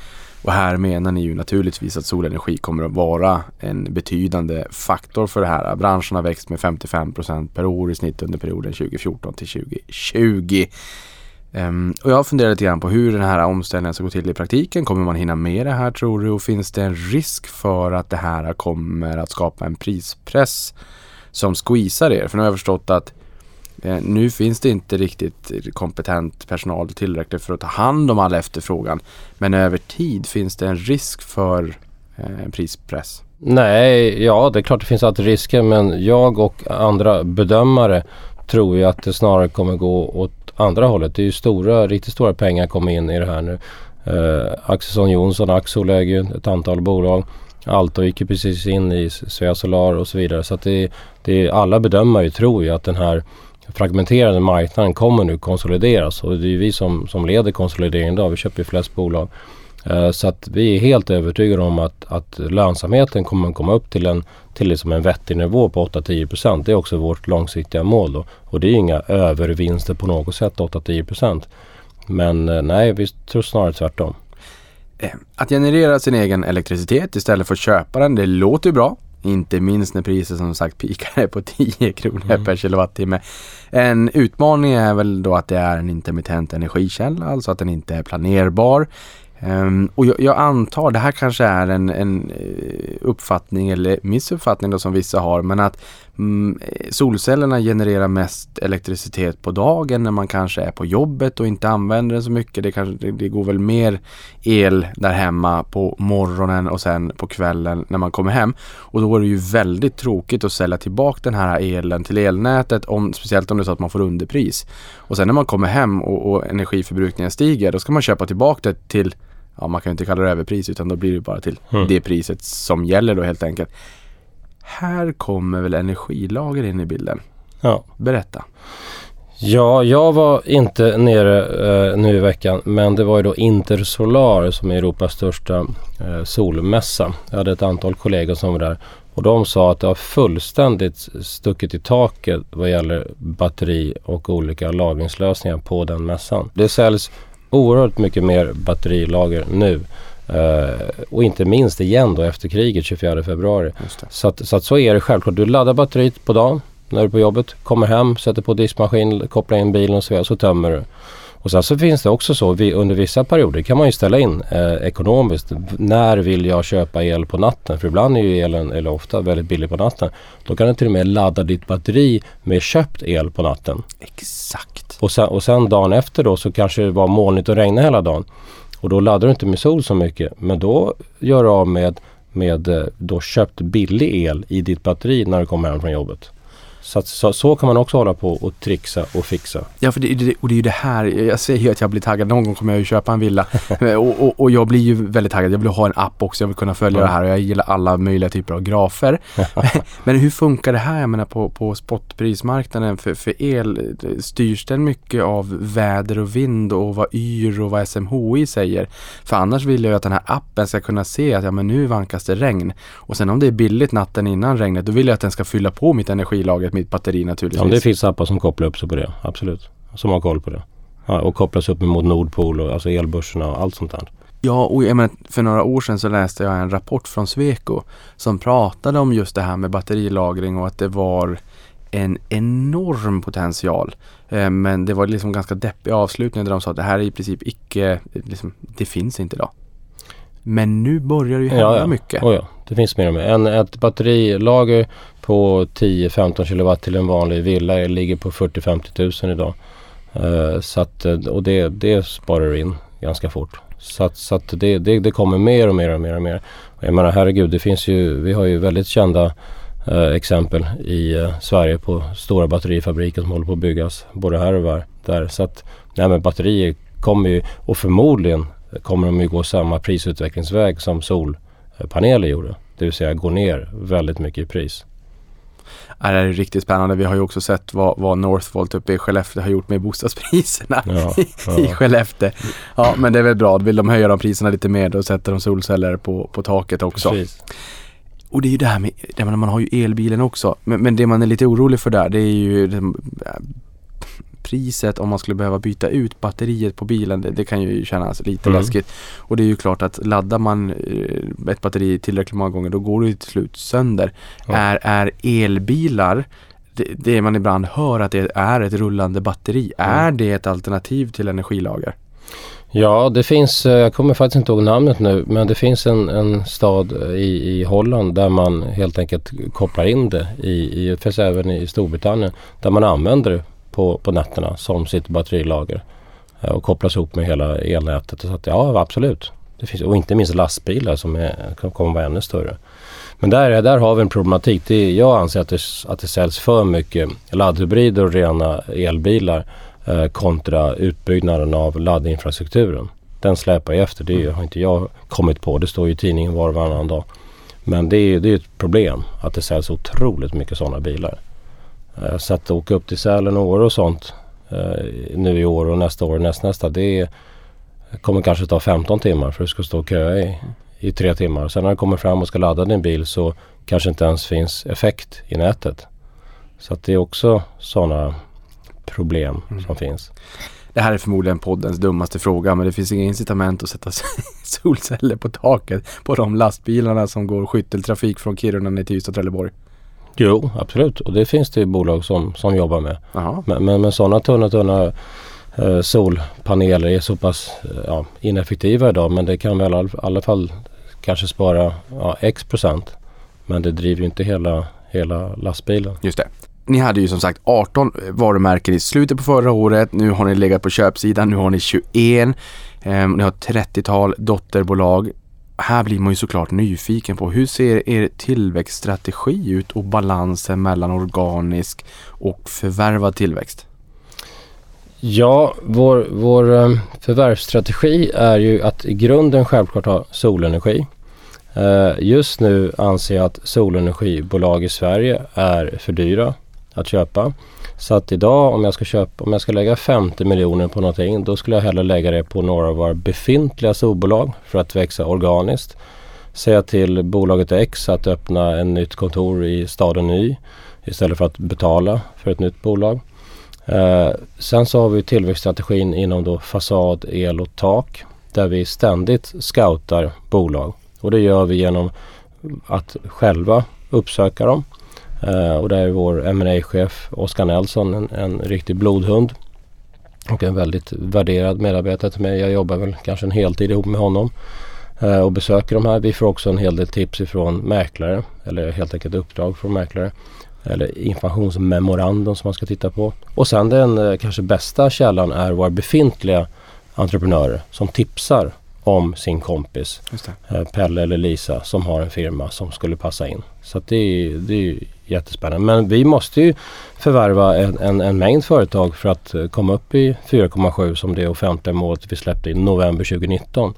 Och här menar ni ju naturligtvis att solenergi kommer att vara en betydande faktor för det här. Branschen har växt med 55% per år i snitt under perioden 2014 till 2020. Um, ehm, och jag funderar lite grann på hur den här omställningen ska gå till i praktiken. Kommer man hinna med det här tror du? Och finns det en risk för att det här kommer att skapa en prispress som squeezar er? För nu har jag förstått att Eh, nu finns det inte riktigt kompetent personal tillräckligt för att ta hand om all efterfrågan. Men över tid finns det en risk för eh, en prispress. Nej, ja det är klart det finns alltid risker men jag och andra bedömare tror ju att det snarare kommer gå åt andra hållet. Det är ju stora, riktigt stora pengar kommer in i det här nu. Eh, Axelsson Johnson, Axol äger ju ett antal bolag. Alto gick ju precis in i Svea Solar och så vidare. Så att det, det är, alla bedömare tror ju att den här fragmenterade marknaden kommer nu konsolideras och det är vi som, som leder konsolideringen idag. Vi köper ju flest bolag. Eh, så att vi är helt övertygade om att, att lönsamheten kommer att komma upp till en, till liksom en vettig nivå på 8-10 Det är också vårt långsiktiga mål då. Och det är inga övervinster på något sätt 8-10% Men eh, nej, vi tror snarare tvärtom. Eh, att generera sin egen elektricitet istället för att köpa den, det låter ju bra. Inte minst när priset som sagt pikar på 10 kronor per kilowattimme. En utmaning är väl då att det är en intermittent energikälla, alltså att den inte är planerbar. Ehm, och jag, jag antar, det här kanske är en, en eh, uppfattning eller missuppfattning då som vissa har, men att mm, solcellerna genererar mest elektricitet på dagen när man kanske är på jobbet och inte använder den så mycket. Det, kanske, det, det går väl mer el där hemma på morgonen och sen på kvällen när man kommer hem. Och då är det ju väldigt tråkigt att sälja tillbaka den här elen till elnätet, om, speciellt om det är så att man får underpris. Och sen när man kommer hem och, och energiförbrukningen stiger, då ska man köpa tillbaka det till ja, man kan ju inte kalla det överpris utan då blir det bara till Mm. det priset som gäller då helt enkelt. Här kommer väl energilager in i bilden. Ja. Berätta. Ja, jag var inte nere eh, nu i veckan men det var ju då Intersolar som är Europas största eh, solmässa. Jag hade ett antal kollegor som var där och de sa att det har fullständigt stuckit i taket vad gäller batteri och olika lagringslösningar på den mässan. Det säljs oerhört mycket mer batterilager nu eh, och inte minst igen då efter kriget 24 februari. Så att, så att så är det självklart. Du laddar batteriet på dagen när du är på jobbet, kommer hem, sätter på diskmaskin, kopplar in bilen och så vidare, så tömmer du. Och sen så finns det också så, vi, under vissa perioder kan man ju ställa in eh, ekonomiskt. När vill jag köpa el på natten? För ibland är ju elen, eller ofta, väldigt billig på natten. Då kan du till och med ladda ditt batteri med köpt el på natten. Exakt. Och sen, och sen dagen efter då så kanske det var molnigt och regnade hela dagen. Och då laddar du inte med sol så mycket. Men då gör du av med, med eh, då köpt billig el i ditt batteri när du kommer hem från jobbet. Så, att, så, så kan man också hålla på och trixa och fixa. Ja, för det, det, och det är ju det här, jag säger ju att jag blir taggad. Någon gång kommer jag ju köpa en villa. och, och, och jag blir ju väldigt taggad. Jag vill ha en app också. Jag vill kunna följa Ja. det här och jag gillar alla möjliga typer av grafer. Men hur funkar det här, jag menar på, på spotprismarknaden för, för el? Styrs den mycket av väder och vind och vad YR och vad SMHI säger? För annars vill jag ju att den här appen ska kunna se att ja, men nu vankas det regn. Och sen om det är billigt natten innan regnet, då vill jag att den ska fylla på mitt energilager, mitt batteri naturligtvis. Ja, det finns appar som kopplar upp sig på det, absolut. Som har koll på det. Ja, och kopplas upp mot Nordpol och alltså elbörserna och allt sånt där. Ja, och jag menar, för några år sedan så läste jag en rapport från Sweco som pratade om just det här med batterilagring och att det var en enorm potential. Eh, men det var liksom ganska deppig avslutning där de sa att det här är i princip icke, liksom, det finns inte idag. Men nu börjar det ju hända Ja, ja. mycket. Oh, ja. Det finns mer och mer. En, ett batterilager på 10-15 kilowatt till en vanlig villa ligger på 40-50 000 idag. Uh, så att, eh, och det, det sparar du in ganska fort. Så att, så att det, det, det kommer mer och mer och mer och mer. Och jag menar herregud, det finns ju, vi har ju väldigt kända eh, exempel i eh, Sverige på stora batterifabriker som håller på att byggas både här och var, där. Så att nej, men batterier kommer ju och förmodligen kommer de ju gå samma prisutvecklingsväg som solpaneler gjorde. Det vill säga gå ner väldigt mycket i pris. Ja, det är riktigt spännande. Vi har ju också sett vad, vad Northvolt uppe i Skellefteå har gjort med bostadspriserna Ja, i ja. Skellefteå. Ja, men det är väl bra. Vill de höja de priserna lite mer då sätter de solceller på, på taket också. Precis. Och det är ju det här med, man har ju elbilen också. Men, men det man är lite orolig för där det är ju äh, priset om man skulle behöva byta ut batteriet på bilen. Det, det kan ju kännas lite Mm. läskigt. Och det är ju klart att laddar man eh, ett batteri tillräckligt många gånger då går det till slut sönder. Ja. Är, är elbilar det, det man ibland hör att det är ett rullande batteri. Mm. Är det ett alternativ till energilager? Ja, det finns, eh, jag kommer faktiskt inte ihåg namnet nu, men det finns en, en stad i, i Holland där man helt enkelt kopplar in det. I, i, det finns även i Storbritannien där man använder det på, på nätterna som sitt batterilager. eh, Och kopplas ihop med hela elnätet. Så att, ja, absolut. Det finns, och inte minst lastbilar som är, kommer vara ännu större. Men där, där har vi en problematik. Det, jag anser att det, att det säljs för mycket laddhybrider och rena elbilar eh, kontra utbyggnaden av laddinfrastrukturen. Den släpar ju efter. Det har inte jag kommit på. Det står ju i tidningen var och varannan dag. Men det är, är ett problem att det säljs otroligt mycket sådana bilar. Eh, så att åka upp till Sälen och Åre och sånt eh, nu i år och nästa år och nästnästa. Det kommer kanske ta 15 timmar för du ska stå och köa i, i tre timmar. Sen när du kommer fram och ska ladda din bil så kanske inte ens finns effekt i nätet. Så att det är också sådana problem som finns. Det här är förmodligen poddens dummaste fråga men det finns inga incitament att sätta solceller på taket på de lastbilarna som går skytteltrafik från Kiruna ner till Ystad och Trelleborg. Jo, absolut. Och det finns det ju bolag som, som jobbar med. Men, men, men sådana tunna, tunna eh, solpaneler är så pass eh, ja, ineffektiva idag men det kan väl i alla fall kanske spara ja, x procent. Men det driver ju inte hela, hela lastbilen. Just det. Ni hade ju som sagt 18 varumärken i slutet på förra året. Nu har ni legat på köpsidan. Nu har ni 21. Eh, ni har 30-tal dotterbolag. Här blir man ju såklart nyfiken på hur ser er tillväxtstrategi ut och balansen mellan organisk och förvärvad tillväxt? Ja, vår, vår eh, förvärvsstrategi är ju att i grunden självklart ha solenergi. Eh, just nu anser jag att solenergibolag i Sverige är för dyra att köpa. Så att idag om jag ska köpa, om jag ska lägga 50 miljoner på någonting då skulle jag hellre lägga det på några av våra befintliga solbolag för att växa organiskt. Säga till bolaget X att öppna ett nytt kontor i staden Ny istället för att betala för ett nytt bolag. Eh, sen så har vi tillväxtstrategin inom då fasad, el och tak där vi ständigt scoutar bolag och det gör vi genom att själva uppsöka dem Uh, och där är vår ma chef Oskar Nelson en, en riktig blodhund. Och en väldigt värderad medarbetare till mig. Jag jobbar väl kanske en heltid ihop med honom. Uh, och besöker de här. Vi får också en hel del tips ifrån mäklare. Eller helt enkelt uppdrag från mäklare. Eller informationsmemorandum som man ska titta på. Och sen den uh, kanske bästa källan är våra befintliga entreprenörer som tipsar om sin kompis Pelle eller Lisa som har en firma som skulle passa in. Så det är, det är jättespännande. Men vi måste ju förvärva en, en, en mängd företag för att eh, komma upp i 4,7 som det offentliga målet vi släppte i november 2019.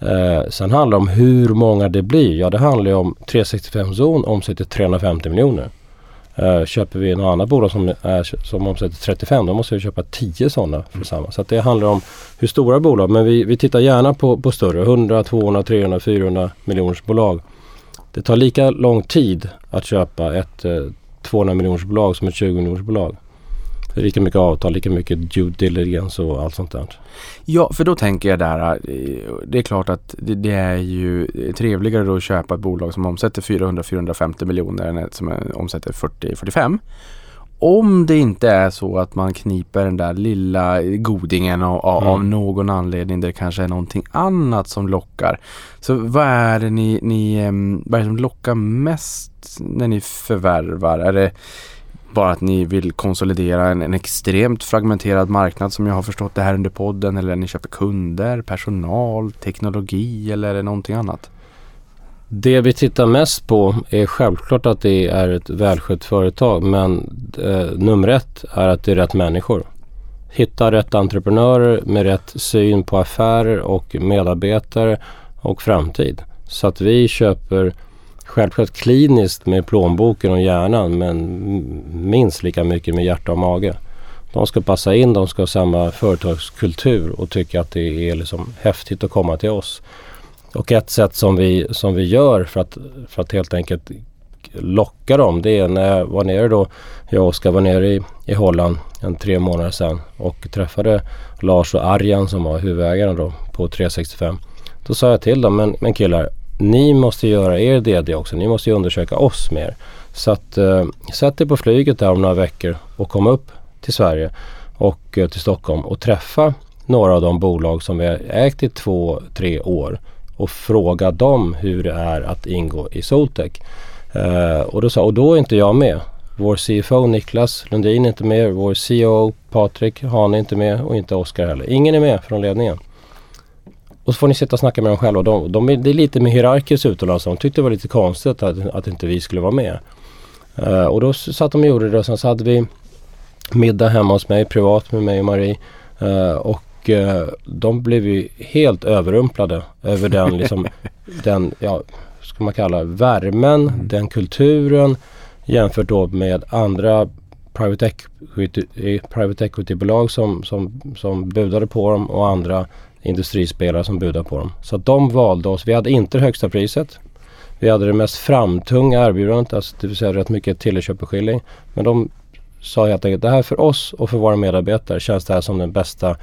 Eh, sen handlar det om hur många det blir. Ja det handlar ju om 365 zon omsätter 350 miljoner. Uh, köper vi något annat bolag som, är, som omsätter 35 då måste vi köpa 10 sådana för samma. Så det handlar om hur stora bolag. Men vi, vi tittar gärna på, på större 100, 200, 300, 400 miljoners bolag. Det tar lika lång tid att köpa ett eh, 200 miljoners bolag som ett 20 miljoners bolag. Det är lika mycket avtal, lika mycket due diligence och allt sånt där. Ja, för då tänker jag där. Eh, det är klart att det, det är ju trevligare då att köpa ett bolag som omsätter 400-450 miljoner än ett som omsätter 40-45. Om det inte är så att man kniper den där lilla godingen av, mm. av någon anledning där det kanske är någonting annat som lockar. Så vad är det ni, ni vad är som lockar mest när ni förvärvar? Är det bara att ni vill konsolidera en, en, extremt fragmenterad marknad som jag har förstått det här under podden eller ni köper kunder, personal, teknologi eller är det någonting annat? Det vi tittar mest på är självklart att det är ett välskött företag men eh, nummer ett är att det är rätt människor. Hitta rätt entreprenörer med rätt syn på affärer och medarbetare och framtid. Så att vi köper självklart kliniskt med plånboken och hjärnan men minst lika mycket med hjärta och mage. De ska passa in, de ska ha samma företagskultur och tycka att det är liksom häftigt att komma till oss. Och ett sätt som vi, som vi gör för att, för att helt enkelt locka dem det är när jag var nere då, jag och Oskar var nere i, i Holland en tre månader sedan och träffade Lars och Arjan som var huvudägaren då på 365. Då sa jag till dem, men, men killar, ni måste göra er DD också. Ni måste ju undersöka oss mer. Så att eh, sätt er på flyget där om några veckor och kom upp till Sverige och eh, till Stockholm och träffa några av de bolag som vi har ägt i två, tre år och fråga dem hur det är att ingå i Soltech. Uh, och, då sa, och då är inte jag med. Vår CFO Niklas Lundin är inte med, vår CEO Patrik Han är inte med och inte Oskar heller. Ingen är med från ledningen. Och så får ni sitta och snacka med dem själva. De, de är, det är lite mer hierarkiskt utomlands. De tyckte det var lite konstigt att, att inte vi skulle vara med. Uh, och då satt de och gjorde det och sen så hade vi middag hemma hos mig privat med mig och Marie. Uh, och uh, de blev ju helt överrumplade över den, liksom, den, ja, ska man kalla värmen, mm. den kulturen jämfört då med andra private equity, private equity-bolag som, som, som budade på dem och andra industrispelare som budade på dem. Så de valde oss. Vi hade inte det högsta priset. Vi hade det mest framtunga erbjudandet, alltså det vill säga rätt mycket teleköpeskilling. Men de sa helt enkelt det här för oss och för våra medarbetare känns det här som den bästa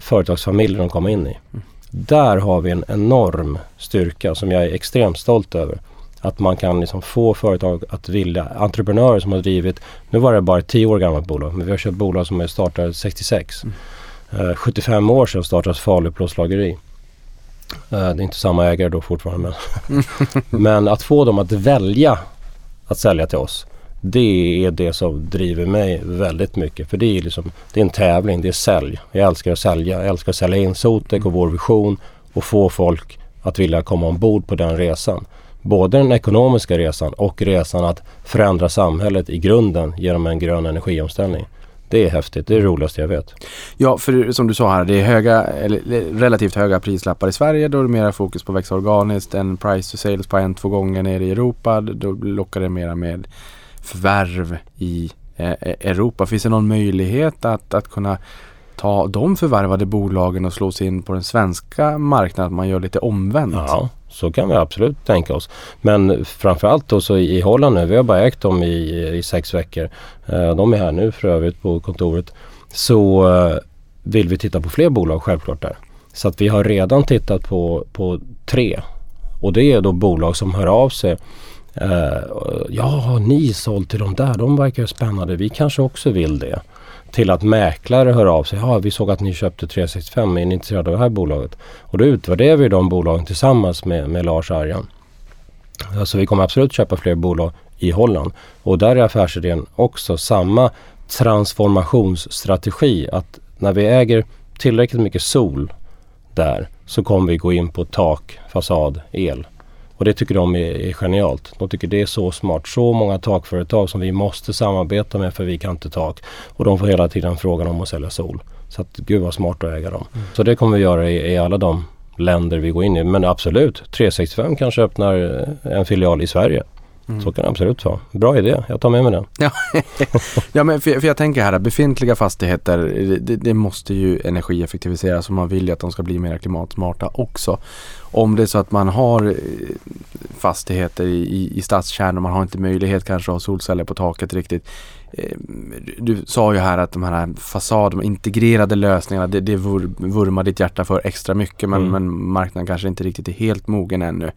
företagsfamiljen de kommer in i. Mm. Där har vi en enorm styrka som jag är extremt stolt över. Att man kan liksom få företag att vilja, entreprenörer som har drivit, nu var det bara ett tio år gammalt bolag, men vi har köpt bolag som är startade 66. Mm. Eh, 75 år sedan startades Falu plåtslageri. Eh, det är inte samma ägare då fortfarande men, men att få dem att välja att sälja till oss. Det är det som driver mig väldigt mycket. För det är, liksom, det är en tävling, det är sälj. Jag älskar att sälja. Jag älskar att sälja in Sotec och vår vision och få folk att vilja komma ombord på den resan. Både den ekonomiska resan och resan att förändra samhället i grunden genom en grön energiomställning. Det är häftigt, det är det roligaste jag vet. Ja, för som du sa här, det är höga, eller relativt höga prislappar i Sverige. Då är det mera fokus på att växa organiskt. En price to sales på en, två gånger nere i Europa. Då lockar det mera med förvärv i eh, e, Europa. Finns det någon möjlighet att, att kunna ta de förvärvade bolagen och slå sig in på den svenska marknaden? Att man gör lite omvänt? Ja, så kan vi absolut tänka oss. Men framförallt då så i Holland nu, vi har bara ägt dem i, i sex veckor. Eh, de är här nu för övrigt på kontoret. Så eh, vill vi titta på fler bolag självklart där. Så att vi har redan tittat på, på tre. Och det är då bolag som hör av sig. Ja, ja, ni sålt till de där, de verkar spännande. Vi kanske också vill det. Till att mäklare hör av sig. Ja, vi såg att ni köpte 365. Är ni intresserade av det här bolaget? Och då utvärderar vi de bolagen tillsammans med, med Lars Arjan. Så vi kommer absolut köpa fler bolag i Holland. Och där är affärsidén också samma transformationsstrategi. Att när vi äger tillräckligt mycket sol där så kommer vi gå in på tak, fasad, el. Och det tycker de är, är genialt. De tycker det är så smart. Så många takföretag som vi måste samarbeta med för vi kan inte tak. Och de får hela tiden frågan om att sälja sol. Så att gud vad smart att äga dem. Mm. Så det kommer vi göra i, i alla de länder vi går in i. Men absolut, 365 kanske öppnar en filial i Sverige. Mm. Så kan det absolut vara. Bra idé, jag tar med mig den. Ja, ja men för, för, jag tänker här, befintliga fastigheter, det, det, måste ju energieffektiviseras och man vill ju att de ska bli mer klimatsmarta också. Om det är så att man har eh, fastigheter i, i, i stadskärnor och man har inte möjlighet kanske att ha solceller på taket riktigt. Eh, du sa ju här att de här fasad, de integrerade lösningarna, det, det vurmar ditt hjärta för extra mycket men, mm. men marknaden kanske inte riktigt är helt mogen ännu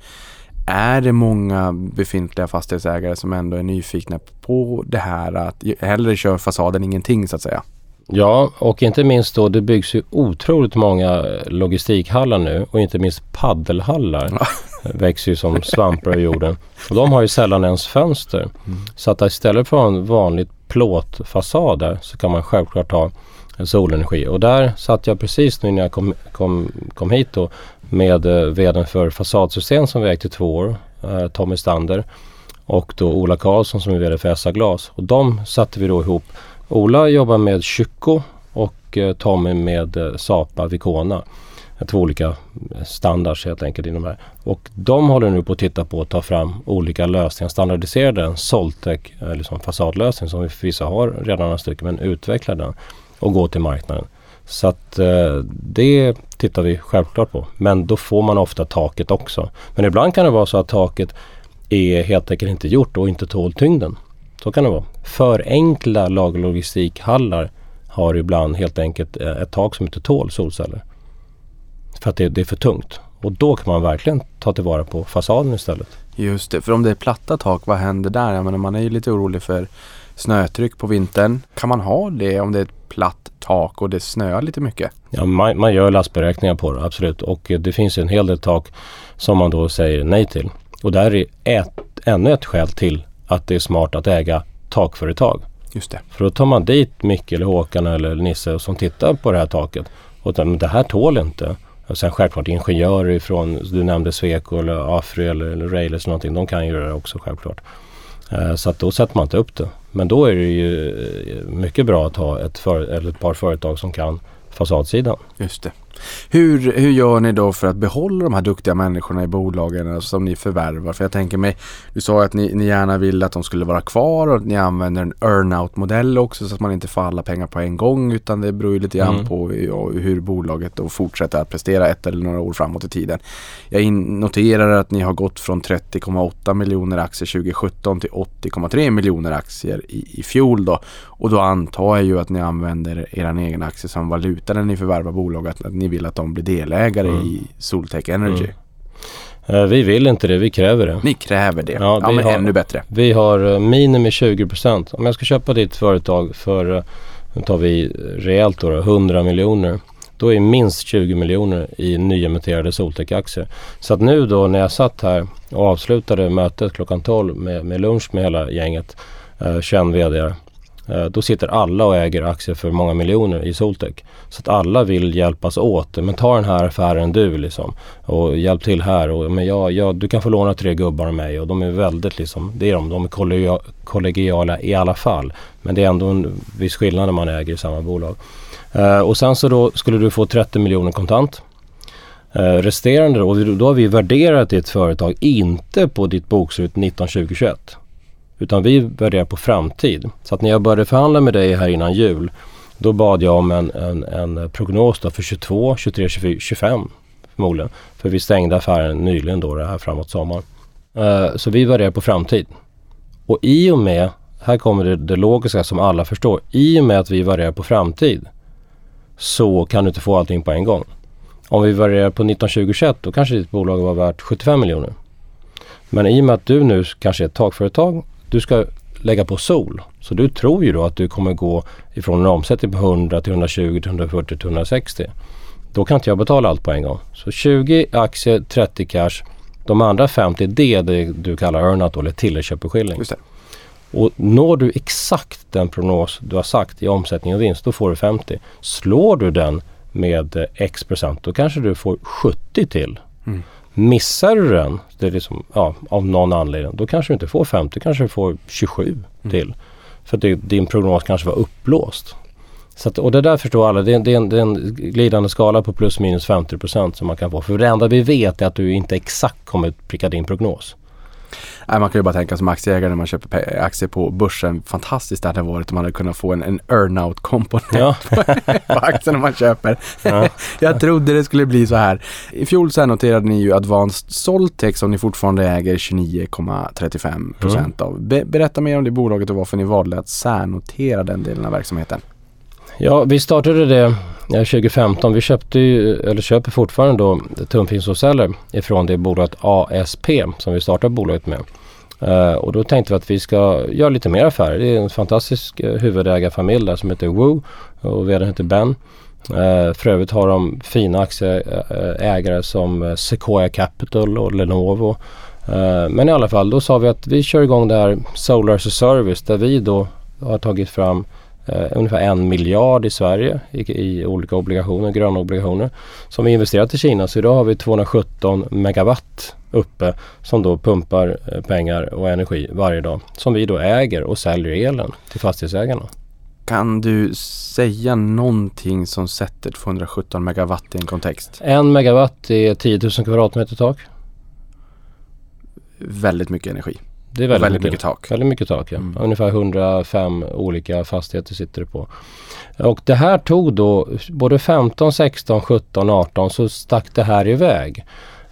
är det många befintliga fastighetsägare som ändå är nyfikna på det här att hellre köra fasaden ingenting så att säga? Ja, och inte minst då det byggs ju otroligt många logistikhallar nu och inte minst paddelhallar. Ja. växer ju som svampar i jorden. Och de har ju sällan ens fönster. Mm. Så att istället för en vanlig plåtfasad där så kan man självklart ha solenergi. Och där satt jag precis nu när jag kom, kom, kom hit då med eh, vdn för Fasadsystem som vi ägt i två år, eh, Tommy Stander och då Ola Karlsson som är vd för SA Glas. Och de satte vi då ihop. Ola jobbar med Kycko och eh, Tommy med eh, Sapa Vicona. Två olika standards helt enkelt inom det här. Och de håller nu på att titta på att ta fram olika lösningar, standardiserade en Soltec, eller som fasadlösning som vi förvisso har redan några stycken, men utveckla den och gå till marknaden. Så att eh, det tittar vi självklart på. Men då får man ofta taket också. Men ibland kan det vara så att taket är helt enkelt inte gjort och inte tål tyngden. Så kan det vara. För enkla lagerlogistikhallar har ibland helt enkelt eh, ett tak som inte tål solceller. För att det, det är för tungt. Och då kan man verkligen ta tillvara på fasaden istället. Just det, för om det är platta tak, vad händer där? Jag menar, man är ju lite orolig för snötryck på vintern. Kan man ha det om det är ett platt tak och det snöar lite mycket? Ja, man, man gör lastberäkningar på det, absolut. Och eh, det finns en hel del tak som man då säger nej till. Och där är ett, ännu ett skäl till att det är smart att äga takföretag. Just det. För då tar man dit Micke eller Håkan eller Nisse som tittar på det här taket. Och det här tål inte. Och sen självklart ingenjörer ifrån, du nämnde Sweco eller Afry eller, eller Railers någonting. De kan göra det också självklart. Eh, så att då sätter man inte upp det. Men då är det ju eh, mycket bra att ha ett, för, eller ett par företag som kan fasadsidan. Just det. Hur, hur gör ni då för att behålla de här duktiga människorna i bolagen som ni förvärvar? För jag tänker mig, du sa att ni, ni gärna vill att de skulle vara kvar och att ni använder en earnout modell också så att man inte får alla pengar på en gång utan det beror ju lite grann mm. på hur bolaget då fortsätter att prestera ett eller några år framåt i tiden. Jag noterar att ni har gått från 30,8 miljoner aktier 2017 till 80,3 miljoner aktier i, i fjol då. Och då antar jag ju att ni använder er egen aktie som valuta när ni förvärvar bolag, att, att ni vill att de blir delägare mm. i Soltech Energy. Mm. Uh, vi vill inte det, vi kräver det. Ni kräver det? Ja, ja men har, ännu bättre. Vi har uh, minimi 20% Om jag ska köpa ditt företag för uh, nu tar vi rejält då, 100 miljoner. Då är minst 20 miljoner i nyemitterade Soltech-aktier. Så att nu då när jag satt här och avslutade mötet klockan 12 med, med lunch med hela gänget, eh, 21 vd Eh, Eh, då sitter alla och äger aktier för många miljoner i Soltech. Så att alla vill hjälpas åt. Men ta den här affären du liksom. Och hjälp till här. Och, men jag, jag, du kan få låna tre gubbar av mig. Och de är väldigt liksom, det är de. De är kollegiala i alla fall. Men det är ändå en viss skillnad när man äger i samma bolag. Uh, och sen så då skulle du få 30 miljoner kontant. Uh, resterande då, och då har vi värderat ditt företag inte på ditt bokslut 192021 utan vi värderar på framtid. Så att när jag började förhandla med dig här innan jul då bad jag om en, en, en prognos för 22, 23, 24, 25 förmodligen. För vi stängde affären nyligen då det här framåt sommaren. Uh, så vi värderar på framtid. Och i och med, här kommer det, det logiska som alla förstår. I och med att vi värderar på framtid så kan du inte få allting på en gång. Om vi värderar på 1921 då kanske ditt bolag var värt 75 miljoner. Men i och med att du nu kanske är ett takföretag du ska lägga på sol. Så du tror ju då att du kommer gå ifrån en omsättning på 100 till 120 till 140 till 160. Då kan inte jag betala allt på en gång. Så 20 aktier, 30 cash. De andra 50 det är det du kallar earnout eller tilläggsköpeskilling. Och når du exakt den prognos du har sagt i omsättning och vinst, då får du 50. Slår du den med x procent, då kanske du får 70 till. Mm. Missar du den, det är liksom, ja, av någon anledning, då kanske du inte får 50, kanske du får 27 mm. till. För att din prognos kanske var uppblåst. Så att, och det där förstår alla, det är, det, är en, det är en glidande skala på plus minus 50% som man kan få. För det enda vi vet är att du inte exakt kommer pricka din prognos. Nej, man kan ju bara tänka som aktieägare när man köper aktier på börsen. Fantastiskt det hade varit om man hade kunnat få en, en earnout komponent ja. på aktierna man köper. Ja. Jag trodde det skulle bli så här. I fjol så noterade ni ju Advanced Soltech som ni fortfarande äger 29,35 procent mm. av. Be berätta mer om det bolaget och varför ni valde att särnotera den delen av verksamheten. Ja, vi startade det 2015. Vi köpte ju, eller köper fortfarande då tunnfilmsåsceller ifrån det bolaget ASP som vi startade bolaget med. Uh, och då tänkte vi att vi ska göra lite mer affärer. Det är en fantastisk uh, huvudägarfamilj där som heter Woo och vdn heter Ben. Uh, för övrigt har de fina aktieägare som Sequoia Capital och Lenovo. Uh, men i alla fall, då sa vi att vi kör igång det här Solar as a Service där vi då har tagit fram eh, ungefär en miljard i Sverige i, i, olika obligationer, gröna obligationer som vi investerat i Kina. Så idag har vi 217 megawatt uppe som då pumpar eh, pengar och energi varje dag som vi då äger och säljer elen till fastighetsägarna. Kan du säga någonting som sätter 217 megawatt i en kontext? En megawatt är 10 000 kvadratmeter tak. Väldigt mycket energi. Det är väldigt, väldigt mycket, mycket, tak. Väldigt mycket tak, ja. Mm. Ungefär 105 olika fastigheter sitter det på. Och det här tog då både 15, 16, 17, 18 så stack det här iväg.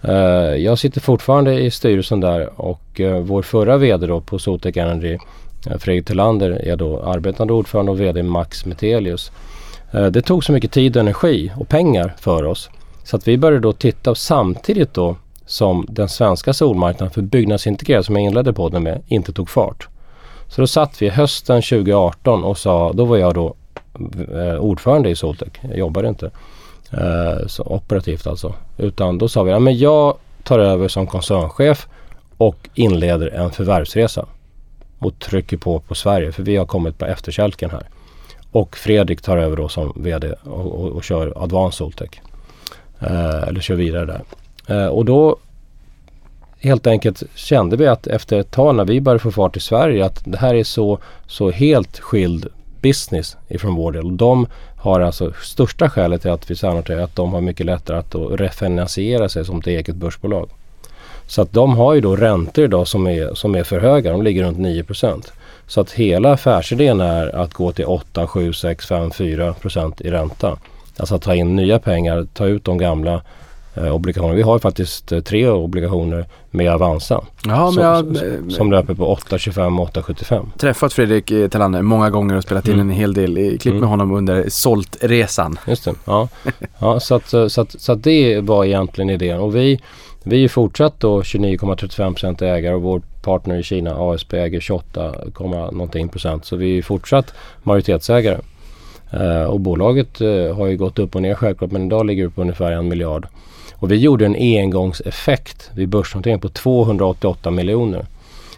Uh, jag sitter fortfarande i styrelsen där och uh, vår förra VD då på Sotec Energy, uh, Fredrik Tillander, är då arbetande ordförande och VD Max Metelius. det tog så mycket tid och energi och pengar för oss så att vi började då titta samtidigt då som den svenska solmarknaden för byggnadsintegrerade som jag inledde podden med inte tog fart. Så då satt vi hösten 2018 och sa, då var jag då eh, ordförande i Soltech. Jag jobbade inte eh, så operativt alltså. Utan då sa vi, ja, men jag tar över som koncernchef och inleder en förvärvsresa. Och trycker på på Sverige för vi har kommit på efterkälken här. Och Fredrik tar över då som VD och, och, och kör Advanced Soltech. Eh, eller kör vidare där. Eh, och då helt enkelt kände vi att efter ett tag när vi började få fart i Sverige att det här är så, så helt skild business ifrån vår del. De har alltså största skälet till att vi är att de har mycket lättare att refinansiera sig som ett eget börsbolag. Så att de har ju då räntor idag som är, som är för höga. De ligger runt 9% Så att hela affärsidén är att gå till 8, 7, 6, 5, 4% i ränta. Alltså att ta in nya pengar, ta ut de gamla obligationer. Vi har faktiskt eh, tre obligationer med Avanza. Ja, som, jag, som, som löper på 8,25 och 8,75. Träffat Fredrik eh, Talander många gånger och spelat in mm. en hel del klipp mm. med honom under sålt-resan. Just det, ja. ja så, att, så, att, så att det var egentligen idén. Och vi, vi är fortsatt då 29,35% ägare och vår partner i Kina ASP äger 28, någonting procent. Så vi är fortsatt majoritetsägare. Eh, och bolaget eh, har ju gått upp och ner självklart men idag ligger det på ungefär en miljard. Och vi gjorde en engångseffekt vid börsnoteringen på 288 miljoner.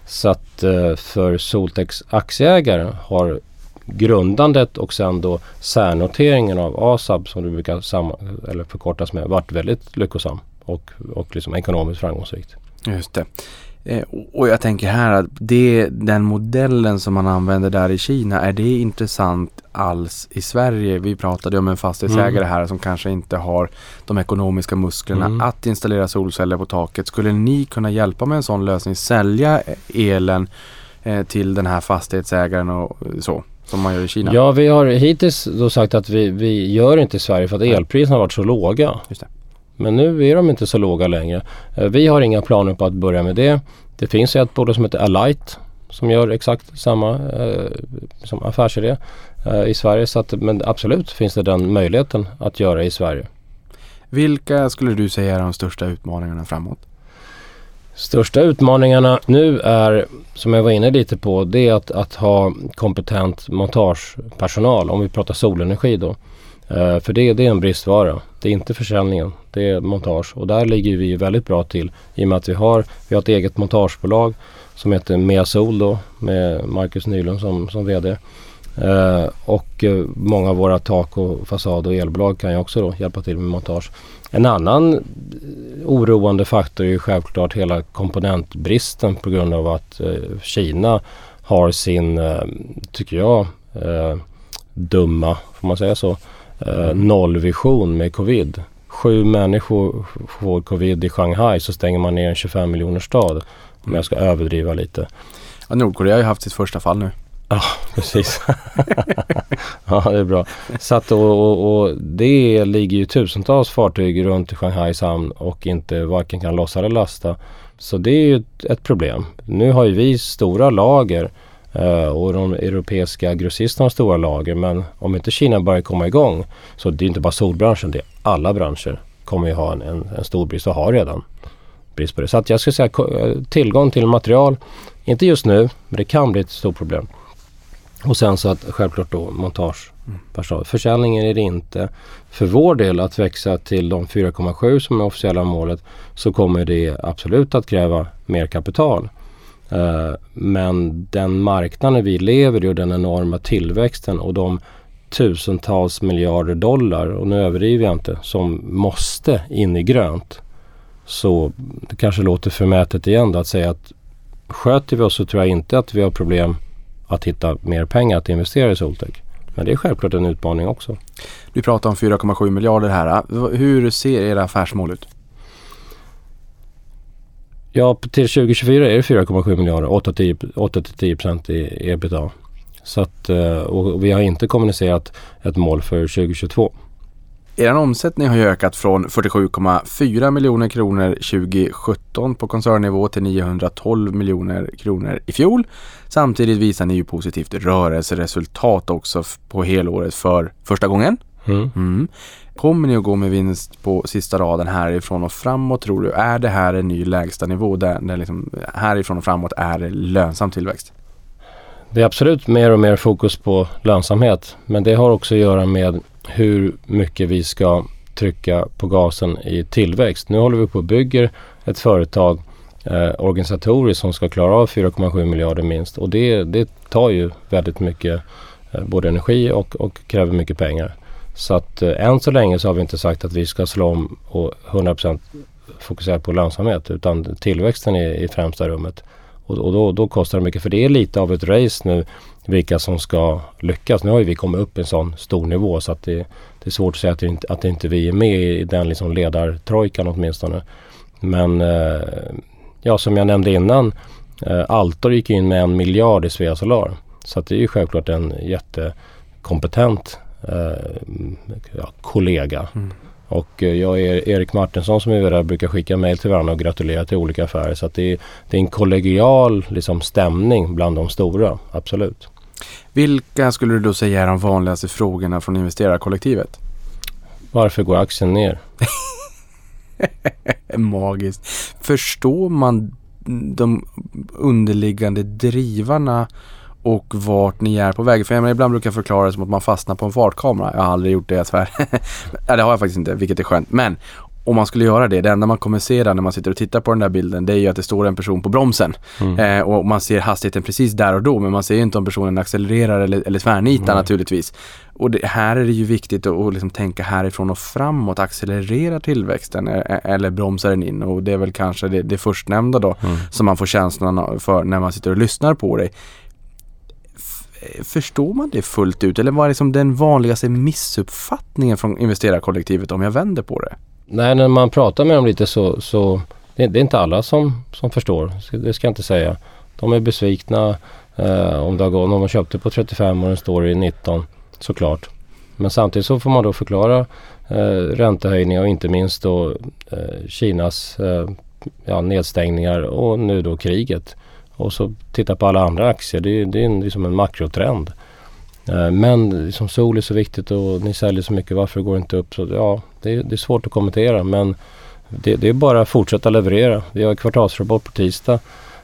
Så att eh, för Soltex aktieägare har grundandet och sen då särnoteringen av ASAB som det brukar samma, eller förkortas med varit väldigt lyckosam och, och liksom ekonomiskt framgångsrikt. Just det. Eh, och jag tänker här att det, den modellen som man använder där i Kina, är det intressant alls i Sverige? Vi pratade om en fastighetsägare här som kanske inte har de ekonomiska musklerna Mm. att installera solceller på taket. Skulle ni kunna hjälpa med en sån lösning? Sälja elen eh, till den här fastighetsägaren och så, som man gör i Kina? Ja, vi har hittills då sagt att vi, vi gör inte i Sverige för att elpriserna har varit så låga. Just det. Men nu är de inte så låga längre. Eh, Vi har inga planer på att börja med det. Det finns ett bolag som heter Alight som gör exakt samma eh, som affärsidé eh, i Sverige. Så att, men absolut finns det den möjligheten att göra i Sverige. Vilka skulle du säga är de största utmaningarna framåt? Största utmaningarna nu är, som jag var inne lite på, det är att, att ha kompetent montagepersonal om vi pratar solenergi då. Uh, för det, det är en bristvara. Det är inte försäljningen, det är montage. Och där ligger vi väldigt bra till i och med att vi har, vi har ett eget montagebolag som heter MeaSol då med Marcus Nylund som, som VD. Uh, eh, och uh, många av våra tak och fasad och elbolag kan ju också då hjälpa till med montage. En annan oroande faktor är ju självklart hela komponentbristen på grund av att uh, Kina har sin, tycker jag, dumma, får man säga så, eh, nollvision med covid. Sju människor får covid i Shanghai så stänger man ner en 25 miljoners stad. Om jag ska överdriva lite. Ja, Nordkorea har ju haft sitt första fall nu. Precis. ja, det är bra. Så att, och, och, och det ligger ju tusentals fartyg runt i Shanghais hamn och inte varken kan lossa eller lasta. Så det är ju ett, ett problem. Nu har ju vi stora lager eh, och de europeiska grossisterna har stora lager. Men om inte Kina börjar komma igång så det är inte bara solbranschen, det är alla branscher kommer ju ha en, en, en stor brist och har redan brist på det. Så att jag skulle säga eh, tillgång till material, inte just nu, men det kan bli ett stort problem. Och sen så att självklart då montage. personal. Försäljningen är det inte. För vår del att växa till de 4,7 som är officiella målet så kommer det absolut att kräva mer kapital. Eh, men den marknaden vi lever i och den enorma tillväxten och de tusentals miljarder dollar, och nu överdriver jag inte, som måste in i grönt. Så det kanske låter förmätet igen då att säga att sköter vi oss så tror jag inte att vi har problem att hitta mer pengar att investera i Soltech. Men det är självklart en utmaning också. Du pratar om 4,7 miljarder här. Hur ser era affärsmål ut? Ja, till 2024 är det 4,7 miljarder, 8-10 procent i ebitda. Så att, eh, och vi har inte kommunicerat ett mål för 2022. Er omsättning har ju ökat från 47,4 miljoner kronor 2017 på koncernnivå till 912 miljoner kronor i fjol. Samtidigt visar ni ju positivt rörelseresultat också på helåret för första gången. Mm. Mm. Kommer ni att gå med vinst på sista raden härifrån och framåt tror du? Är det här en ny lägsta nivå där, där liksom härifrån och framåt är det lönsam tillväxt? Det är absolut mer och mer fokus på lönsamhet. Men det har också att göra med hur mycket vi ska trycka på gasen i tillväxt. Nu håller vi på och bygger ett företag eh, organisatoriskt som ska klara av 4,7 miljarder minst. Och det, det tar ju väldigt mycket eh, både energi och, och kräver mycket pengar. Så att eh, än så länge så har vi inte sagt att vi ska slå om och 100% fokusera på lönsamhet utan tillväxten är i främsta rummet. Och, och då, då kostar det mycket för det är lite av ett race nu vilka som ska lyckas. Nu har ju vi kommit upp i en sån stor nivå så att det, det är svårt att säga att, inte, att inte vi är med i den liksom ledartrojkan åtminstone. Men eh, ja, som jag nämnde innan, eh, Altor gick in med en miljard i Svea Solar. Så att det är ju självklart en jättekompetent ja, kollega. Och eh, jag och Erik Martinsson som är där brukar skicka mejl till varandra och gratulera till olika affärer. Så det, är, det är en kollegial liksom, stämning bland de stora, absolut. Vilka skulle du då säga är de vanligaste frågorna från investerarkollektivet? Varför går aktien ner? Magiskt. Förstår man de underliggande drivarna och vart ni är på väg. För jag menar, ibland brukar jag förklara det som att man fastnar på en fartkamera. Jag har aldrig gjort det, jag svär. ja, det har jag faktiskt inte, vilket är skönt. Men om man skulle göra det, det enda man kommer se där när man sitter och tittar på den där bilden det är ju att det står en person på bromsen. Mm. Eh, och man ser hastigheten precis där och då men man ser ju inte om personen accelererar eller, eller tvärnitar Nej. naturligtvis. Och det, här är det ju viktigt att, liksom tänka härifrån och framåt, accelerera tillväxten eh, eller bromsar den in och det är väl kanske det, det förstnämnda då Mm. som man får känslan för när man sitter och lyssnar på dig. Förstår man det fullt ut eller vad är liksom den vanligaste missuppfattningen från investerarkollektivet om jag vänder på det? Nej, när man pratar med dem lite så, så det, det är inte alla som, som förstår. Det ska jag inte säga. De är besvikna eh, om det har gått, om de köpte på 35 och den står i 19 såklart. Men samtidigt så får man då förklara eh, räntehöjningar och inte minst då eh, Kinas eh, ja, nedstängningar och nu då kriget. Och så titta på alla andra aktier. Det, är- det är en, liksom en makrotrend. Eh, men som sol är så viktigt och ni säljer så mycket, varför går det inte upp? Så, ja, det, är, det är svårt att kommentera men det, det är bara att fortsätta leverera. Vi har kvartalsrapport på tisdag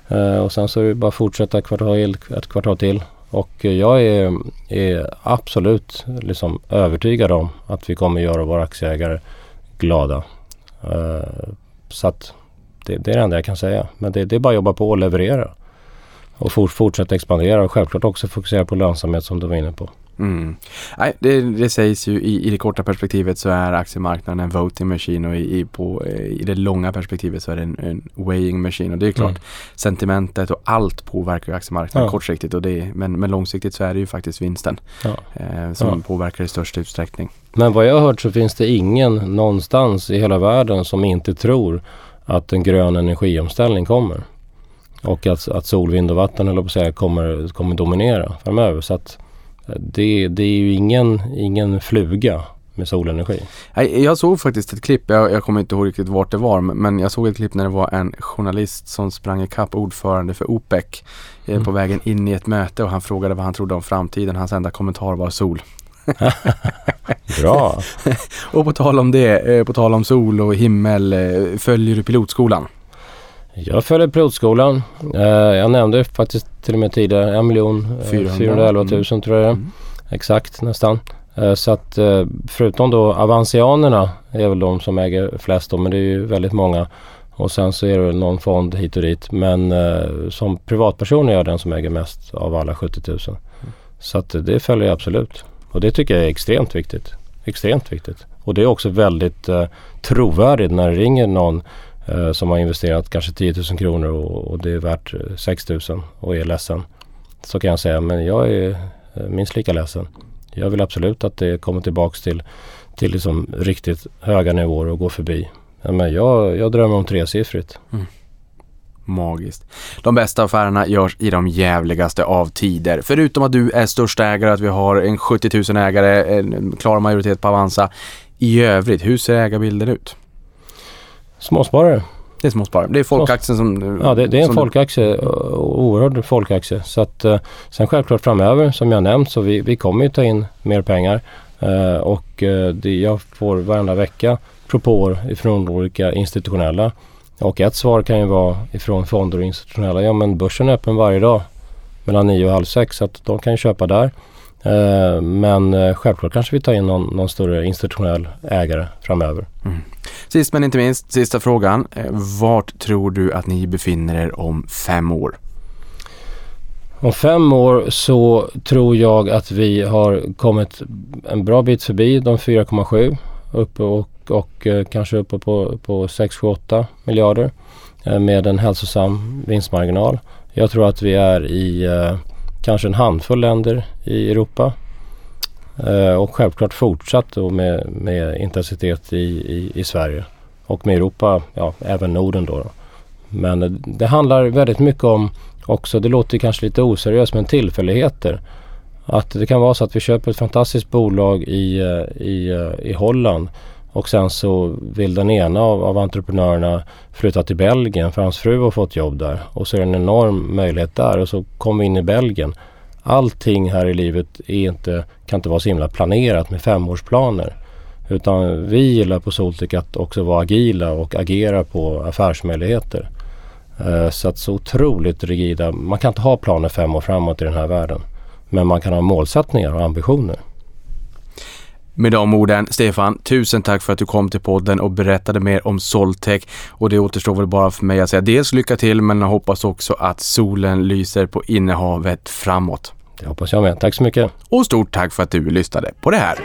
eh, och sen så är det bara att fortsätta kvartal, ett kvartal till. Och jag är, är absolut liksom övertygad om att vi kommer göra våra aktieägare glada. Eh, så att det, det är det enda jag kan säga. Men det, det är bara att jobba på och leverera. Och fort, fortsätta expandera och självklart också fokusera på lönsamhet som du var inne på. Mm. Nej, det, det sägs ju i, i det korta perspektivet så är aktiemarknaden en voting machine och i, i, på, eh, i det långa perspektivet så är det en, en weighing machine. Och det är klart, Mm. sentimentet och allt påverkar ju aktiemarknaden Ja. kortsiktigt. Och det, men, men långsiktigt så är det ju faktiskt vinsten Ja. eh, som Ja. påverkar i största utsträckning. Men vad jag har hört så finns det ingen någonstans i hela världen som inte tror att en grön energiomställning kommer. Och att, att sol, vind och vatten höll på säga, kommer, kommer dominera framöver. Så att eh, det, det är ju ingen, ingen fluga med solenergi. Jag såg faktiskt ett klipp, jag, jag kommer inte ihåg riktigt vart det var, men jag såg ett klipp när det var en journalist som sprang ikapp ordförande för OPEC eh, Mm. på vägen in i ett möte och han frågade vad han trodde om framtiden. Hans enda kommentar var sol. Bra! Och på tal om det, eh, på tal om sol och himmel, eh, följer du pilotskolan? Jag följer pilotskolan. Eh, jag nämnde faktiskt till och med tidigare 1 miljon eh, 400. 411 000 tror jag det. Mm. Exakt nästan. Eh, Så att eh, förutom då Avancianerna är väl de som äger flest då, men det är ju väldigt många. Och sen så är det någon fond hit och dit. Men eh, som privatperson är jag den som äger mest av alla 70 000. Så att eh, det följer jag absolut. Och det tycker jag är extremt viktigt. Extremt viktigt. Och det är också väldigt eh, trovärdigt när det ringer någon eh, Eh, som har investerat kanske 10 000 kronor och, och det är värt eh, 6 000 och är ledsen. Så kan jag säga, men jag är eh, minst lika ledsen. Jag vill absolut att det kommer tillbaks till, till liksom riktigt höga nivåer och går förbi. Men jag, jag drömmer om tresiffrigt. Mm. Magiskt. De bästa affärerna görs i de jävligaste av tider. Förutom att du är största ägare, att vi har en 70 000 ägare, en klar majoritet på Avanza. I övrigt, hur ser ägarbilden ut? Småsparare. Det är småsparare. Det är folkaktien som... Ja, det, det är en folkaktie. Oerhörd folkaktie. Så att, eh, sen självklart framöver, som jag nämnt, så vi, vi kommer ju ta in mer pengar. Eh, och eh, det, jag får varenda vecka propåer ifrån olika institutionella. Och ett svar kan ju vara ifrån fonder och institutionella. Ja men börsen är öppen varje dag mellan 9 och halv sex så att de kan köpa där. Eh, men eh, självklart kanske vi tar in någon, någon större institutionell ägare framöver. Sist men inte minst, sista frågan. Eh, Vart tror du att ni befinner er om fem år? Om fem år så tror jag att vi har kommit en bra bit förbi de 4,7 uppe och, och kanske uppe på, på 6, 7, 8 miljarder med en hälsosam vinstmarginal. Jag tror att vi är i kanske en handfull länder i Europa eh, och självklart fortsatt då med, med intensitet i, i, i Sverige och med Europa, ja även Norden då. då. Men det handlar väldigt mycket om också, det låter kanske lite oseriöst, men tillfälligheter. Att det kan vara så att vi köper ett fantastiskt bolag i, eh, i, eh, i Holland och sen så vill den ena av, av entreprenörerna flytta till Belgien för hans fru har fått jobb där. Och så är det en enorm möjlighet där och så kommer vi in i Belgien. Allting här i livet är inte, kan inte vara så himla planerat med femårsplaner. Utan vi gillar på Soltic att också vara agila och agera på affärsmöjligheter. Eh, så att så otroligt rigida. Man kan inte ha planer fem år framåt i den här världen. Men man kan ha målsättningar och ambitioner. Med de orden, Stefan, tusen tack för att du kom till podden och berättade mer om Soltech. Och det återstår väl bara för mig att säga dels lycka till, men jag hoppas också att solen lyser på innehavet framåt. Det hoppas jag med. Tack så mycket. Och stort tack för att du lyssnade på det här.